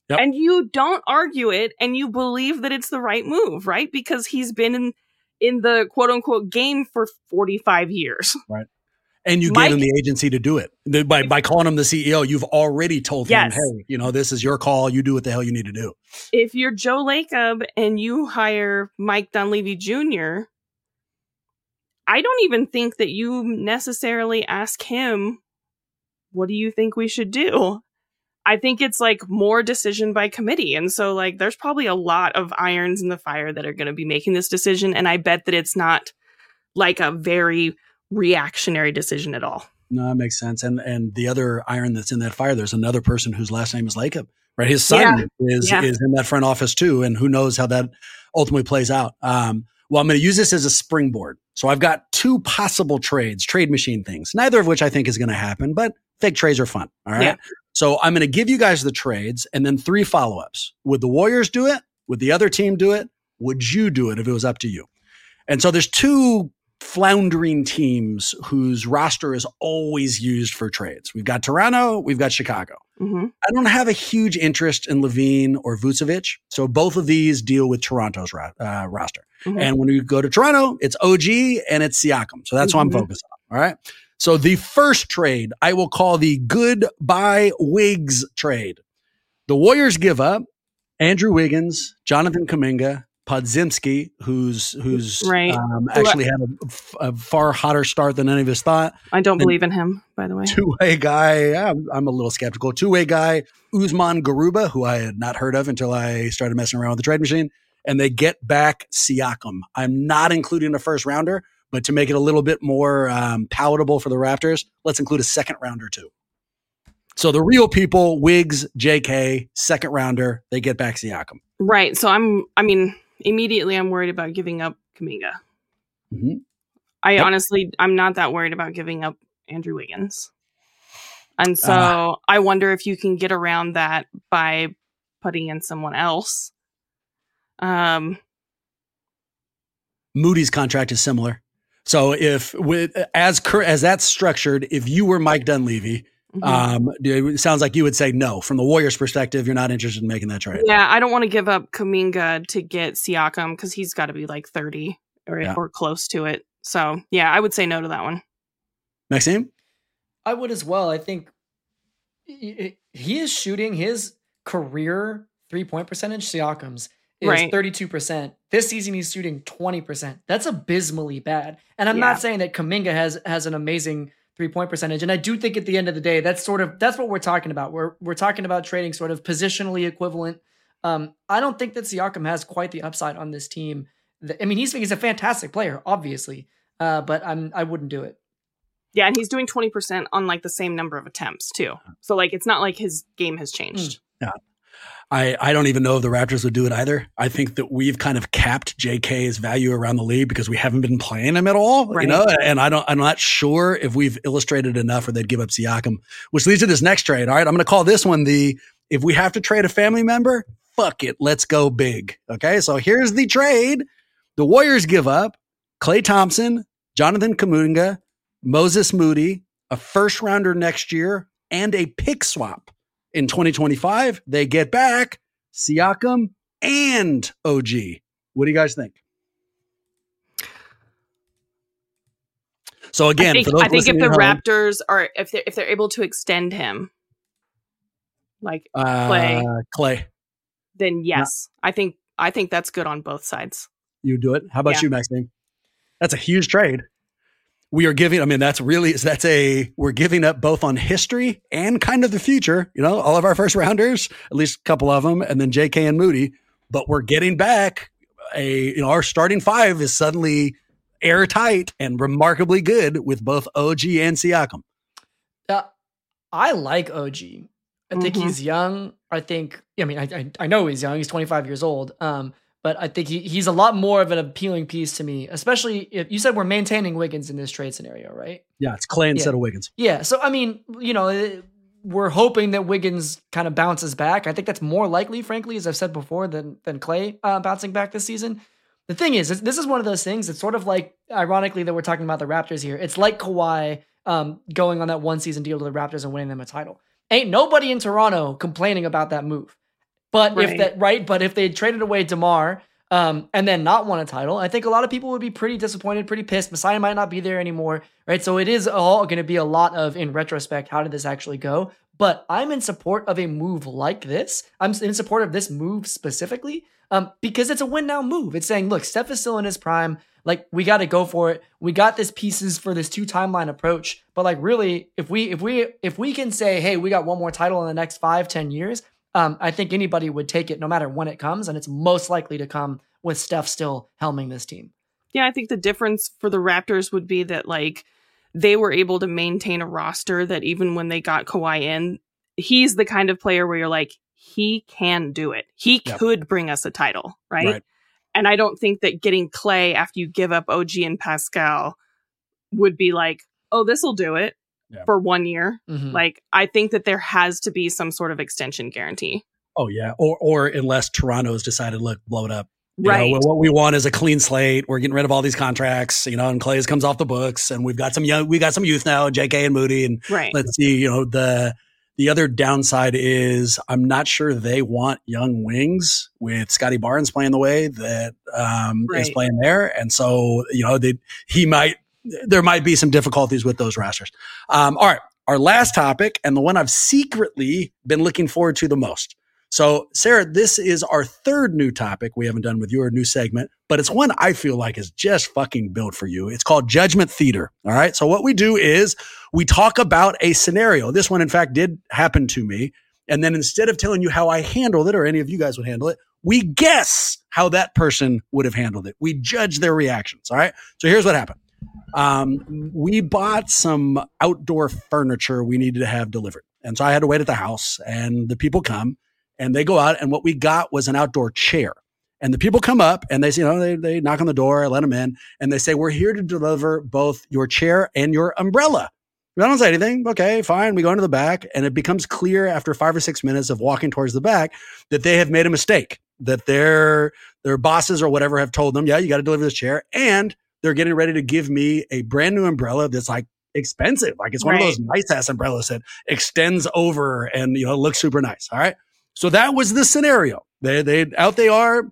Yep.
And you don't argue it and you believe that it's the right move, right? Because he's been in in the quote unquote game for 45 years.
And you
Mike-
gave him the agency to do it by by calling him the CEO. You've already told
Yes.
him, hey, you know, this is your call. You do what the hell you need to do.
If you're Joe Lacob and you hire Mike Dunleavy Jr., I don't even think that you necessarily ask him, what do you think we should do? I think it's like more decision by committee. And so, like, there's probably a lot of irons in the fire that are going to be making this decision. And I bet that it's not like a very reactionary decision at all.
No, that makes sense. And and the other iron that's in that fire, there's another person whose last name is Lacob, right? His son is
Yeah.
is in that front office too, and who knows how that ultimately plays out. Um, well, I'm going to use this as a springboard. So I've got two possible trades, trade machine things, neither of which I think is going to happen, but fake trades are fun. All right.
Yeah.
So I'm going to give you guys the trades and then three follow ups. Would the Warriors do it? Would the other team do it? Would you do it if it was up to you? And so there's two floundering teams whose roster is always used for trades. We've got Toronto, we've got Chicago.
hmm
I don't have a huge interest in LaVine or Vucevic. So both of these deal with Toronto's ro- uh, roster.
Mhm.
And when we go to Toronto, it's OG and it's Siakam. So that's what I'm focused on. All right. So the first trade I will call the goodbye Wigs trade. The Warriors give up Andrew Wiggins, Jonathan Kuminga, Podziemski, who's who's
Right.
um, actually had a, a far hotter start than any of us thought
I don't
And-
believe in him, by the way.
two way guy. I'm, I'm a little skeptical. Two way guy, Usman Garuba, who I had not heard of until I started messing around with the trade machine. And they get back Siakam. I'm not including a first rounder, but to make it a little bit more um, palatable for the Raptors, let's include a second rounder too. So the real people, Wiggs, JK, second rounder, they get back Siakam.
Right. So I'm, I mean, immediately I'm worried about giving up Kuminga.
Mhm.
I
Yep.
honestly, I'm not that worried about giving up Andrew Wiggins. And so
Ah.
I wonder if you can get around that by putting in someone else. Um,
Moody's contract is similar. So if with as cur- as that's structured, if you were Mike Dunleavy,
mhm.
Um, it sounds like you would say no. From the Warriors' perspective, you're not interested in making that trade.
yeah, I don't want to give up Kuminga to get Siakam because he's got to be like 30 or,
Yeah.
or close to it. So yeah, I would say no to that one.
Maxime?
I would as well. I think he he is shooting his career three point percentage. Siakam's is
Right.
thirty two percent. This season he's shooting twenty percent. That's abysmally bad. And I'm
Yeah.
not saying that Kuminga has has an amazing three point percentage. And I do think at the end of the day, that's sort of that's what we're talking about. We're we're talking about trading sort of positionally equivalent. Um, I don't think that Siakam has quite the upside on this team. I mean, he's he's a fantastic player, obviously, uh, but I'm I wouldn't do it.
Yeah, and he's doing 20% on like the same number of attempts too. So like it's not like his game has changed.
I, I don't even know if the Raptors would do it either. I think that we've kind of capped JK's value around the league because we haven't been playing him at all,
Right.
you know. And I don't, I'm not sure if we've illustrated enough or they'd give up Siakam, which leads to this next trade. All right, I'm going to call this one the if we have to trade a family member, fuck it, let's go big. Okay, so here's the trade. The Warriors give up Klay Thompson, Jonathan Kuminga, Moses Moody, a first rounder next year, and a pick swap in 2025. They get back Siakam and OG. What do you guys think? So again,
I think, I think if the
home,
Raptors are if they're if they're able to extend him, like Klay.
uh, Klay,
then yes, I think I think that's good on both sides.
you do it. How about
Yeah.
you, Maxime? That's a huge trade. We are giving. I mean, that's really that's a we're giving up both on history and kind of the future. You know, all of our first rounders, at least a couple of them, and then J.K. and Moody. But we're getting back a you know our starting five is suddenly airtight and remarkably good with both OG and Siakam.
Uh, I like OG. I think
Mhm.
he's young. I think. I mean, I, I I know he's young. He's 25 years old. Um, but I think he, he's a lot more of an appealing piece to me, especially if you said we're maintaining Wiggins in this trade scenario, right?
Yeah, it's Klay instead
Yeah.
of Wiggins.
Yeah. So I mean, you know, eh, we're hoping that Wiggins kind of bounces back. I think that's more likely, frankly, as I've said before, than than Klay uh, bouncing back this season. The thing is, this is one of those things. It's sort of like, ironically, that we're talking about the Raptors here. It's like Kawhi um, going on that one season deal to the Raptors and winning them a title. Ain't nobody in Toronto complaining about that move. But if that right, but if they traded away DeMar um, and then not won a title, I think a lot of people would be pretty disappointed, pretty pissed. Masai might not be there anymore, right? So it is all going to be a lot of, in retrospect, how did this actually go? But I'm in support of a move like this. I'm in support of this move specifically um, because it's a win now move. It's saying, look, Steph is still in his prime. Like we got to go for it. We got this pieces for this two timeline approach. But like really, if we if we if we can say, hey, we got one more title in the next five ten years, um, I think anybody would take it no matter when it comes, and it's most likely to come with Steph still helming this team.
Yeah, I think the difference for the Raptors would be that like they were able to maintain a roster that even when they got Kawhi in, he's the kind of player where you're like, he can do it. He
Yep.
could bring us a title, right?
Right.
And I don't think that getting Klay after you give up OG and Pascal would be like, oh, this will do it
Yeah.
for one year.
Mhm.
Like, I think that there has to be some sort of extension guarantee.
Oh yeah, or or unless Toronto's decided, look, blow it up. You
right.
know, what we want is a clean slate. We're getting rid of all these contracts, you know, and Klay's comes off the books, and we've got some young, we got some youth now, J.K. and Moody, and
right.
let's see, you know, the the other downside is I'm not sure they want young wings with Scottie Barnes playing the way that um, is playing there, and so you know, they, he might there might be some difficulties with those rosters. Um, all right, our last topic, and the one I've secretly been looking forward to the most. So, Sarah, this is our third new topic we haven't done with your new segment, but it's one I feel like is just fucking built for you. It's called Judgment Theater. All right. So, what we do is we talk about a scenario. This one, in fact, did happen to me. And then instead of telling you how I handled it or any of you guys would handle it, we guess how that person would have handled it. We judge their reactions. All right. So, here's what happened um, we bought some outdoor furniture we needed to have delivered. And so I had to wait at the house, and the people come and they go out, and what we got was an outdoor chair. And the people come up and they say, you know, they, they knock on the door, I let them in, and they say, We're here to deliver both your chair and your umbrella. I don't say anything. Okay, fine. We go into the back, and it becomes clear after five or six minutes of walking towards the back that they have made a mistake, that their their bosses or whatever have told them, Yeah, you got to deliver this chair. And they're getting ready to give me a brand new umbrella that's like expensive. Like it's one of those nice ass umbrellas that extends over and you know looks super nice. All right. So that was the scenario. They they out they are.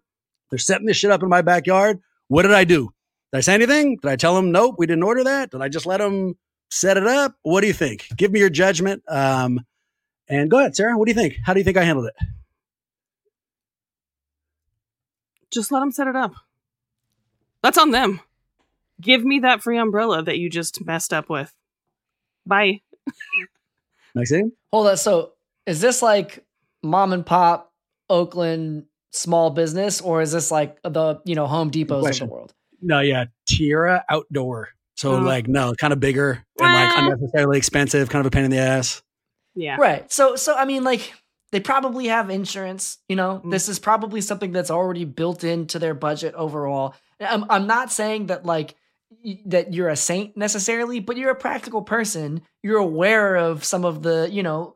They're setting this shit up in my backyard. What did I do? Did I say anything? Did I tell them nope, we didn't order that? Did I just let them set it up? What do you think? Give me your judgment. Um, and go ahead, Sarah. What do you think? How do you think I handled it?
just let them set it up. That's on them. Give me that free umbrella that you just messed up with. Bye. [laughs]
Maxime?
Hold on. So is this like mom and pop Oakland small business, or is this like the you know Home Depots of the world?
No, yeah, Tierra Outdoor. So
Oh.
like, no, kind of bigger and like unnecessarily expensive, kind of a pain in the ass.
Yeah.
Right. So so I mean like they probably have insurance, you know.
Mm.
This is probably something that's already built into their budget overall. I'm I'm not saying that like y- that you're a saint necessarily, but you're a practical person. You're aware of some of the, you know,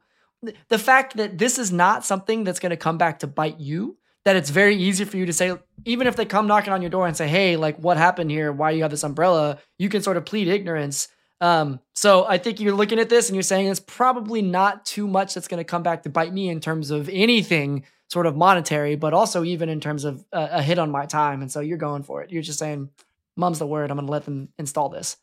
the fact that this is not something that's going to come back to bite you that it's very easy for you to say even if they come knocking on your door and say hey like what happened here? Why you have this umbrella? You can sort of plead ignorance. Um, so i think you're looking at this and you're saying it's probably not too much that's going to come back to bite me in terms of anything sort of monetary but also even in terms of a, a hit on my time and so you're going for it. You're just saying mom's the word i'm going to let them install this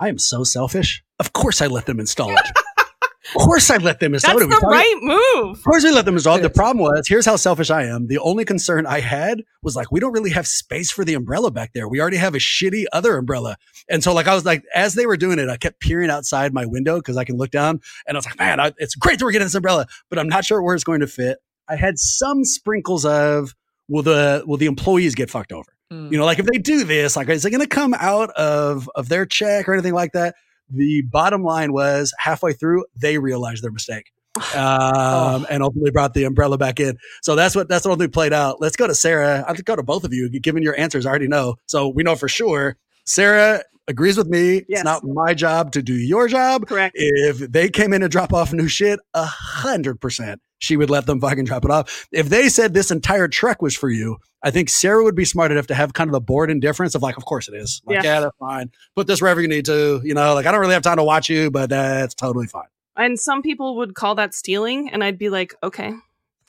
I am so selfish. Of course I let them install it. of course I let them install
That's
it.
That's the right move.
Of course we let them install it. The problem was, here's how selfish I am. The only concern I had was like, we don't really have space for the umbrella back there. We already have a shitty other umbrella. And so like, I was like, as they were doing it, I kept peering outside my window because I can look down and I was like, man, I, it's great that we're getting this umbrella, but I'm not sure where it's going to fit. I had some sprinkles of, will the, will the employees get fucked over?
Mm.
You know, like if they do this, like is it going to come out of of their check or anything like that? The bottom line was halfway through they realized their mistake, [sighs] um, and ultimately brought the umbrella back in. So that's what that's what ultimately played out. Let's go to Sarah. I'll go to both of you. Given your answers, I already know, so we know for sure. Sarah agrees with me.
Yes.
It's not my job to do your job.
Correct.
If they came in to drop off new shit, a hundred percent, she would let them fucking drop it off. If they said this entire truck was for you, I think Sarah would be smart enough to have kind of the bored indifference of like, of course it is. Like,
Yeah.
yeah, that's fine. Put this wherever you need to. You know, like I don't really have time to watch you, but that's totally fine.
And some people would call that stealing, and I'd be like, okay.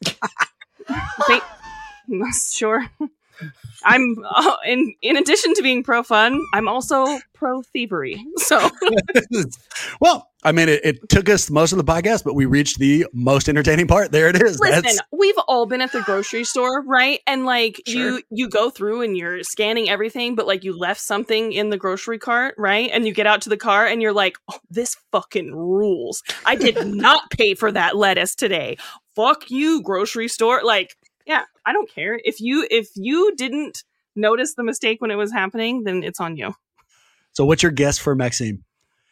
[laughs] Thank- [laughs] sure. I'm uh, in in addition to being pro fun, I'm also pro thievery. So [laughs]
well, I mean, it, it took us most of the podcast, but we reached the most entertaining part. There it is.
listen,
That's
we've all been at the grocery store, right? And like
Sure.
you you go through and you're scanning everything, but like you left something in the grocery cart, right? And you get out to the car and you're like, oh, this fucking rules. I did [laughs] not pay for that lettuce today. Fuck you, grocery store. Like, yeah, I don't care. If you if you didn't notice the mistake when it was happening, then it's on you.
So, what's your guess for Maxime?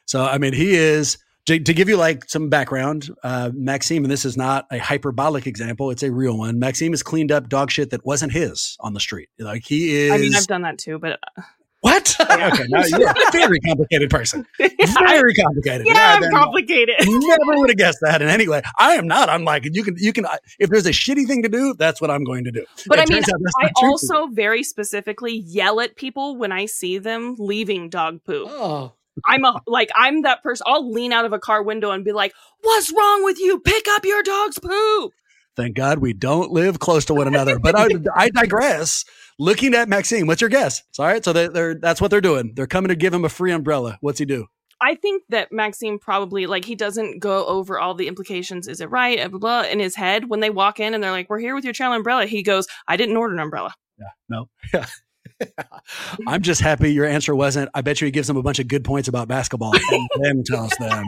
So, I mean, he is to, to give you like some background. Uh, Maxime, and this is not a hyperbolic example; it's a real one. Maxime has cleaned up dog shit that wasn't his on the street. Like he is.
I mean, I've done that too, but uh,
what? [laughs] okay, now you're a very complicated person. [laughs] Very complicated.
yeah, I'm
Goddamn.
complicated.
Never would have guessed that in any way. I am not. I'm like you can you can if there's a shitty thing to do, that's what I'm going to do.
But
It
I mean,
turns out that's
I also very specifically yell at people when I see them leaving dog poop.
oh
I'm a like I'm that person. I'll lean out of a car window and be like, "What's wrong with you? Pick up your dog's poop."
Thank God we don't live close to one another. But I, I digress. Looking at Maxime, what's your guess? All right, so they, they're that's what they're doing. They're coming to give him a free umbrella. What's he do?
I think that Maxime probably like he doesn't go over all the implications. Is it right? Blah, blah, blah, in his head when they walk in and they're like, "We're here with your child umbrella." He goes, "I didn't order an umbrella."
Yeah, no, [laughs] yeah. I'm just happy your answer wasn't. I bet you he gives them a bunch of good points about basketball [laughs] and then tells them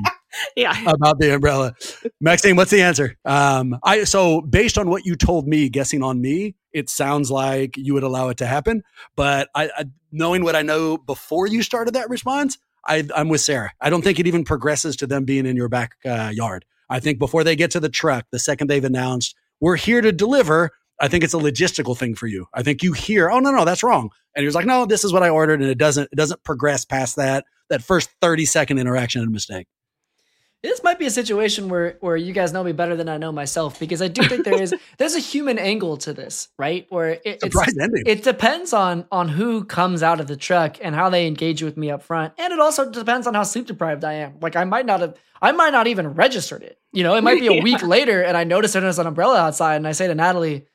Yeah,
about the umbrella. Maxime, what's the answer? Um, I so based on what you told me, guessing on me, it sounds like you would allow it to happen. But I, I knowing what I know before you started that response, I, I'm with Sarah. I don't think it even progresses to them being in your backyard. uh. I think before they get to the truck, the second they've announced we're here to deliver, I think it's a logistical thing for you. I think you hear, oh no, no, that's wrong, and you're like, no, this is what I ordered, and it doesn't, it doesn't progress past that that first 30 second interaction and mistake.
this might be a situation where where you guys know me better than I know myself because I do think there is [laughs] there's a human angle to this, right? Where it, it's it depends on on who comes out of the truck and how they engage with me up front, and it also depends on how sleep deprived I am. Like I might not have, I might not even registered it. You know, it might be a [laughs] week later, and I notice there's an umbrella outside, and I say to Natalie.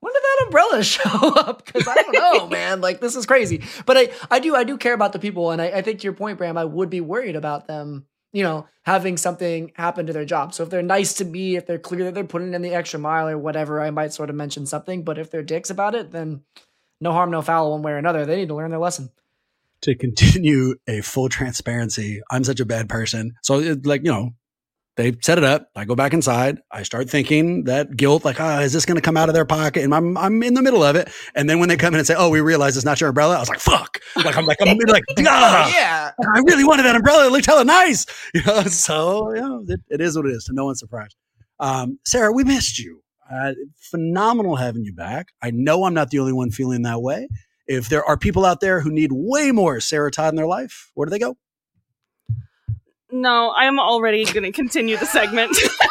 When did that umbrella [laughs] show up? Because I don't know, man. Like this is crazy. But I, I do, I do care about the people, and I, I think to your point, Bram, I would be worried about them you know, having something happen to their job. So if they're nice to me, if they're clear that they're putting in the extra mile or whatever, I might sort of mention something. But if they're dicks about it, then no harm, no foul, one way or another. They need to learn their lesson.
to continue a full transparency, I'm such a bad person. So, it, like, you know, they set it up. I go back inside. I start thinking that guilt, like, oh, is this going to come out of their pocket? And I'm, I'm in the middle of it. And then when they come in and say, oh, we realize it's not your umbrella, I was like, fuck. Like, I'm like, I'm like, [laughs] ah,
yeah.
I really wanted that umbrella. It looked hella nice. [laughs] You know, so, you know, it, it is what it is. To no one's surprise. Um, Sarah, we missed you. Uh, phenomenal having you back. I know I'm not the only one feeling that way. If there are people out there who need way more Sarah Todd in their life, where do they go?
No, I'm already going to continue the segment. [laughs]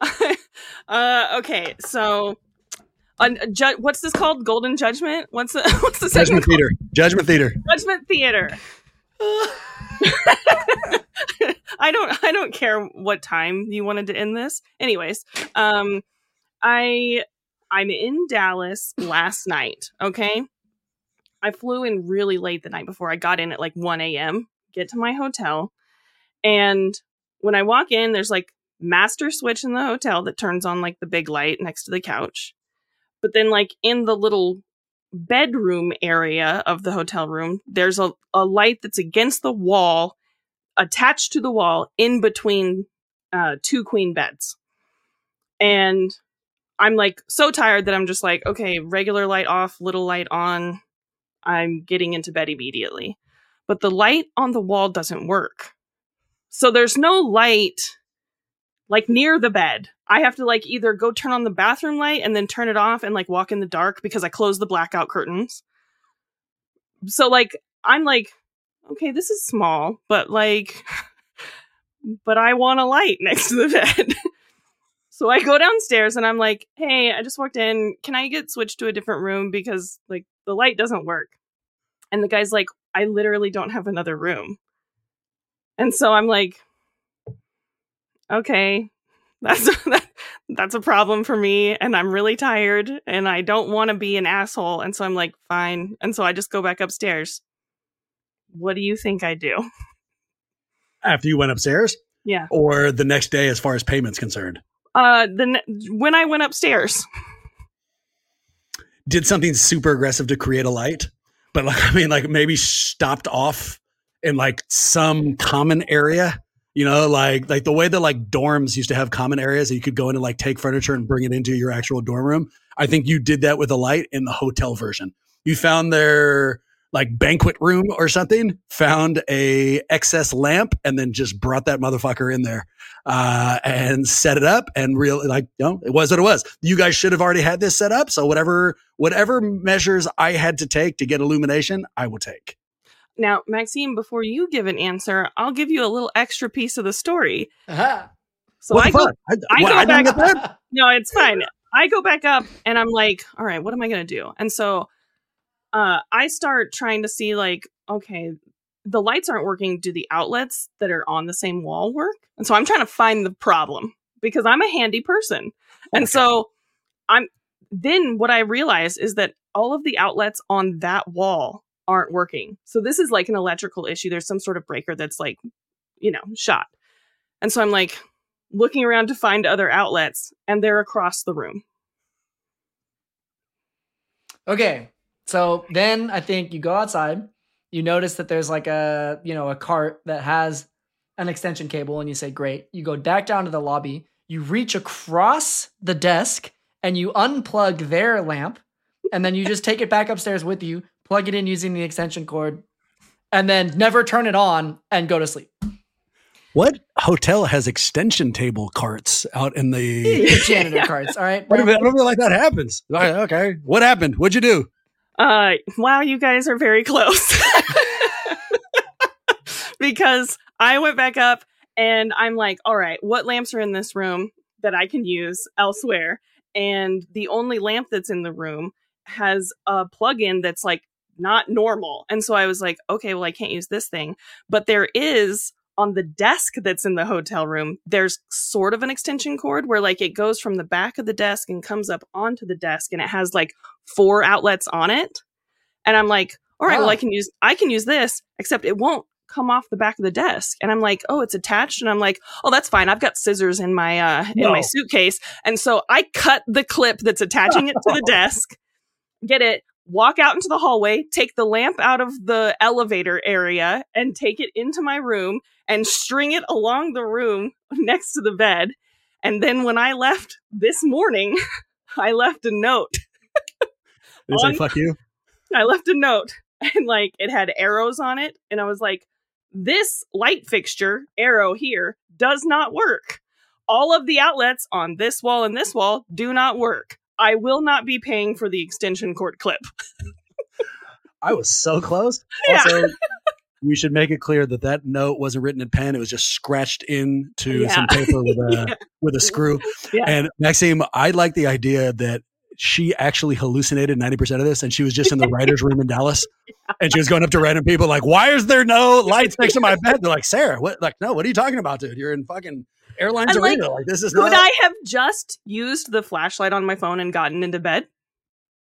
[laughs] uh, okay, so un- ju- what's this called? Golden Judgment? What's the [laughs] what's the
Judgment Theater? Judgment Theater.
Judgment Theater. I don't I don't care what time you wanted to end this. Anyways, um I I'm in Dallas last night, okay? I flew in really late the night before. I got in at like 1 a.m. Get to my hotel, and when I walk in, there's like master switch in the hotel that turns on like the big light next to the couch. But then like in the little bedroom area of the hotel room, there's a, a light that's against the wall, attached to the wall in between uh, two queen beds. And I'm like so tired that I'm just like, okay, regular light off, little light on. I'm getting into bed immediately. But the light on the wall doesn't work. So there's no light like near the bed. I have to like either go turn on the bathroom light and then turn it off and like walk in the dark because I close the blackout curtains. So like I'm like, okay, this is small, but like [laughs] but I want a light next to the [laughs] bed. So I go downstairs and I'm like, "Hey, I just walked in. Can I get switched to a different room because like the light doesn't work?" And the guy's like, "I literally don't have another room." And so I'm like, okay, that's [laughs] that, that's a problem for me, and I'm really tired, and I don't want to be an asshole, and so I'm like, fine, and so I just go back upstairs. What do you think I do?
After you went upstairs,
Yeah.
or the next day, as far as payments concerned,
Uh, the when I went upstairs,
did something super aggressive to create a light, but like I mean, like maybe stopped off in like some common area. You know, like like the way that like dorms used to have common areas that you could go in and like take furniture and bring it into your actual dorm room. I think you did that with a light in the hotel version. You found their like banquet room or something, found a excess lamp, and then just brought that motherfucker in there uh, and set it up. And real like, you know, it was what it was. You guys should have already had this set up. So whatever whatever measures I had to take to get illumination, I will take.
now Maxime, before you give an answer, I'll give you a little extra piece of the story.
Aha.
So
What
I
the
go?
I,
I
what,
go
I didn't
back-
get that? [laughs]
no, it's fine. I go back up and I'm like, all right, what am I going to do? And so uh, I start trying to see, like, okay, the lights aren't working. Do the outlets that are on the same wall work? And so I'm trying to find the problem because I'm a handy person. And so I'm then what I realize is that all of the outlets on that wall aren't working. So this is like an electrical issue. There's some sort of breaker that's like, you know, shot. And so I'm like looking around to find other outlets, and they're across the room.
Okay. So then I think you go outside, you notice that there's like a, you know, a cart that has an extension cable and you say, "Great." You go back down to the lobby, you reach across the desk and you unplug their lamp and then you just take it back upstairs with you, plug it in using the extension cord and then never turn it on and go to sleep.
What hotel has extension table carts out in the?
The [laughs] janitor [laughs] carts, all right?
What I don't feel like that happens. All right, Okay, what happened? What'd you do?
Uh, wow, you guys are very close. [laughs] because I went back up and I'm like, all right, what lamps are in this room that I can use elsewhere? And the only lamp that's in the room has a plug-in that's like not normal. And so I was like, okay, well, I can't use this thing. But there is on the desk that's in the hotel room, there's sort of an extension cord where like it goes from the back of the desk and comes up onto the desk and it has like four outlets on it. And I'm like, all right, well,
Ah.
I can use I can use this, except it won't come off the back of the desk. And I'm like, oh, it's attached. And I'm like, oh, that's fine. I've got scissors in my uh in my suitcase. And so I cut the clip that's attaching it to the [laughs] desk, get it, walk out into the hallway, take the lamp out of the elevator area, and take it into my room and string it along the room [laughs] next to the bed. And then when I left this morning, [laughs] I left a note.
They say fuck you. [laughs]
I left a note and like it had arrows on it. And I was like, this light fixture, arrow here, does not work. All of the outlets on this wall and this wall do not work. I will not be paying for the extension cord clip.
I was so close. [laughs]
Yeah.
Also, we should make it clear that that note wasn't written in pen; it was just scratched into
Yeah.
some paper with a [laughs]
Yeah.
with a screw.
Yeah.
And Maxime, I like the idea that she actually hallucinated ninety percent of this, and she was just in the writers' room in Dallas, [laughs] and she was going up to random people like, "Why is there no lights next to my bed?" They're like, "Sarah, what? Like, no, what are you talking about, dude? You're in fucking airlines
I'm like,
arena. Like, this is
Could
not."
I have just used the flashlight on my phone and gotten into bed?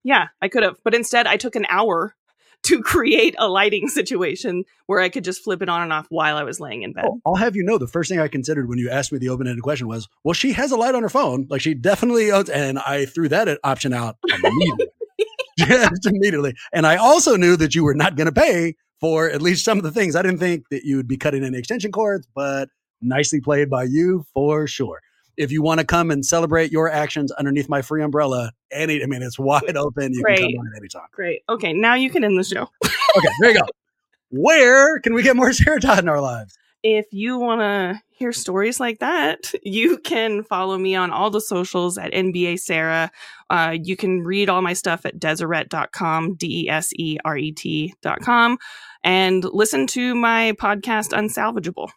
Yeah, I could have. But instead, I took an hour [laughs] to create a lighting situation where I could just flip it on and off while I was laying in bed.
Oh, I'll have you know, the first thing I considered when you asked me the open-ended question was, "Well, she has a light on her phone, like she definitely owns," and I threw that option out [laughs] immediately, just immediately. And I also knew that you were not going to pay for at least some of the things. I didn't think that you would be cutting any extension cords, but nicely played by you for sure. If you want to come and celebrate your actions underneath my free umbrella, any, I mean, it's wide open. You can come on anytime.
Great. Okay, now you can end the show. [laughs]
Okay, there you go. Where can we get more Sarah Todd in our lives?
if you want to hear stories like that, you can follow me on all the socials at NBA Sarah. Uh, you can read all my stuff at deseret.com, D E S E R E T.com, and listen to my podcast, Unsalvageable.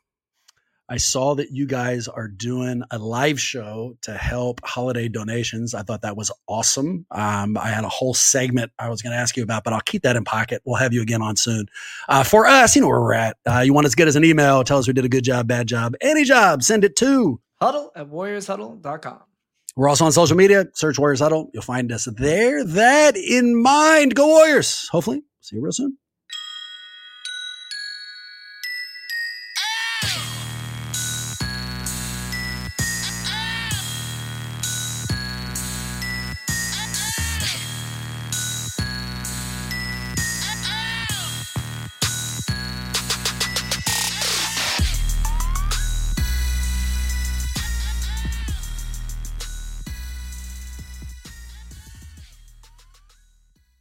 I saw that you guys are doing a live show to help holiday donations. I thought that was awesome. Um, I had a whole segment I was going to ask you about, but I'll keep that in pocket. We'll have you again on soon. Uh, for us, you know where we're at. Uh, you want us to get us an email, tell us we did a good job, bad job, any job, send it to.
Huddle at warriorshuddle.com.
We're also on social media. Search Warriors Huddle. You'll find us there. That in mind, go Warriors. Hopefully, see you real soon.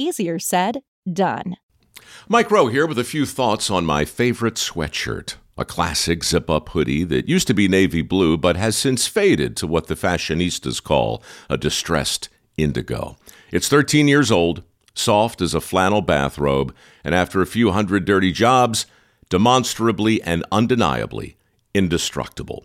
Easier said, done.
Mike Rowe here with a few thoughts on my favorite sweatshirt. A classic zip up hoodie that used to be navy blue but has since faded to what the fashionistas call a distressed indigo. It's 13 years old, soft as a flannel bathrobe, and after a few hundred dirty jobs, demonstrably and undeniably indestructible.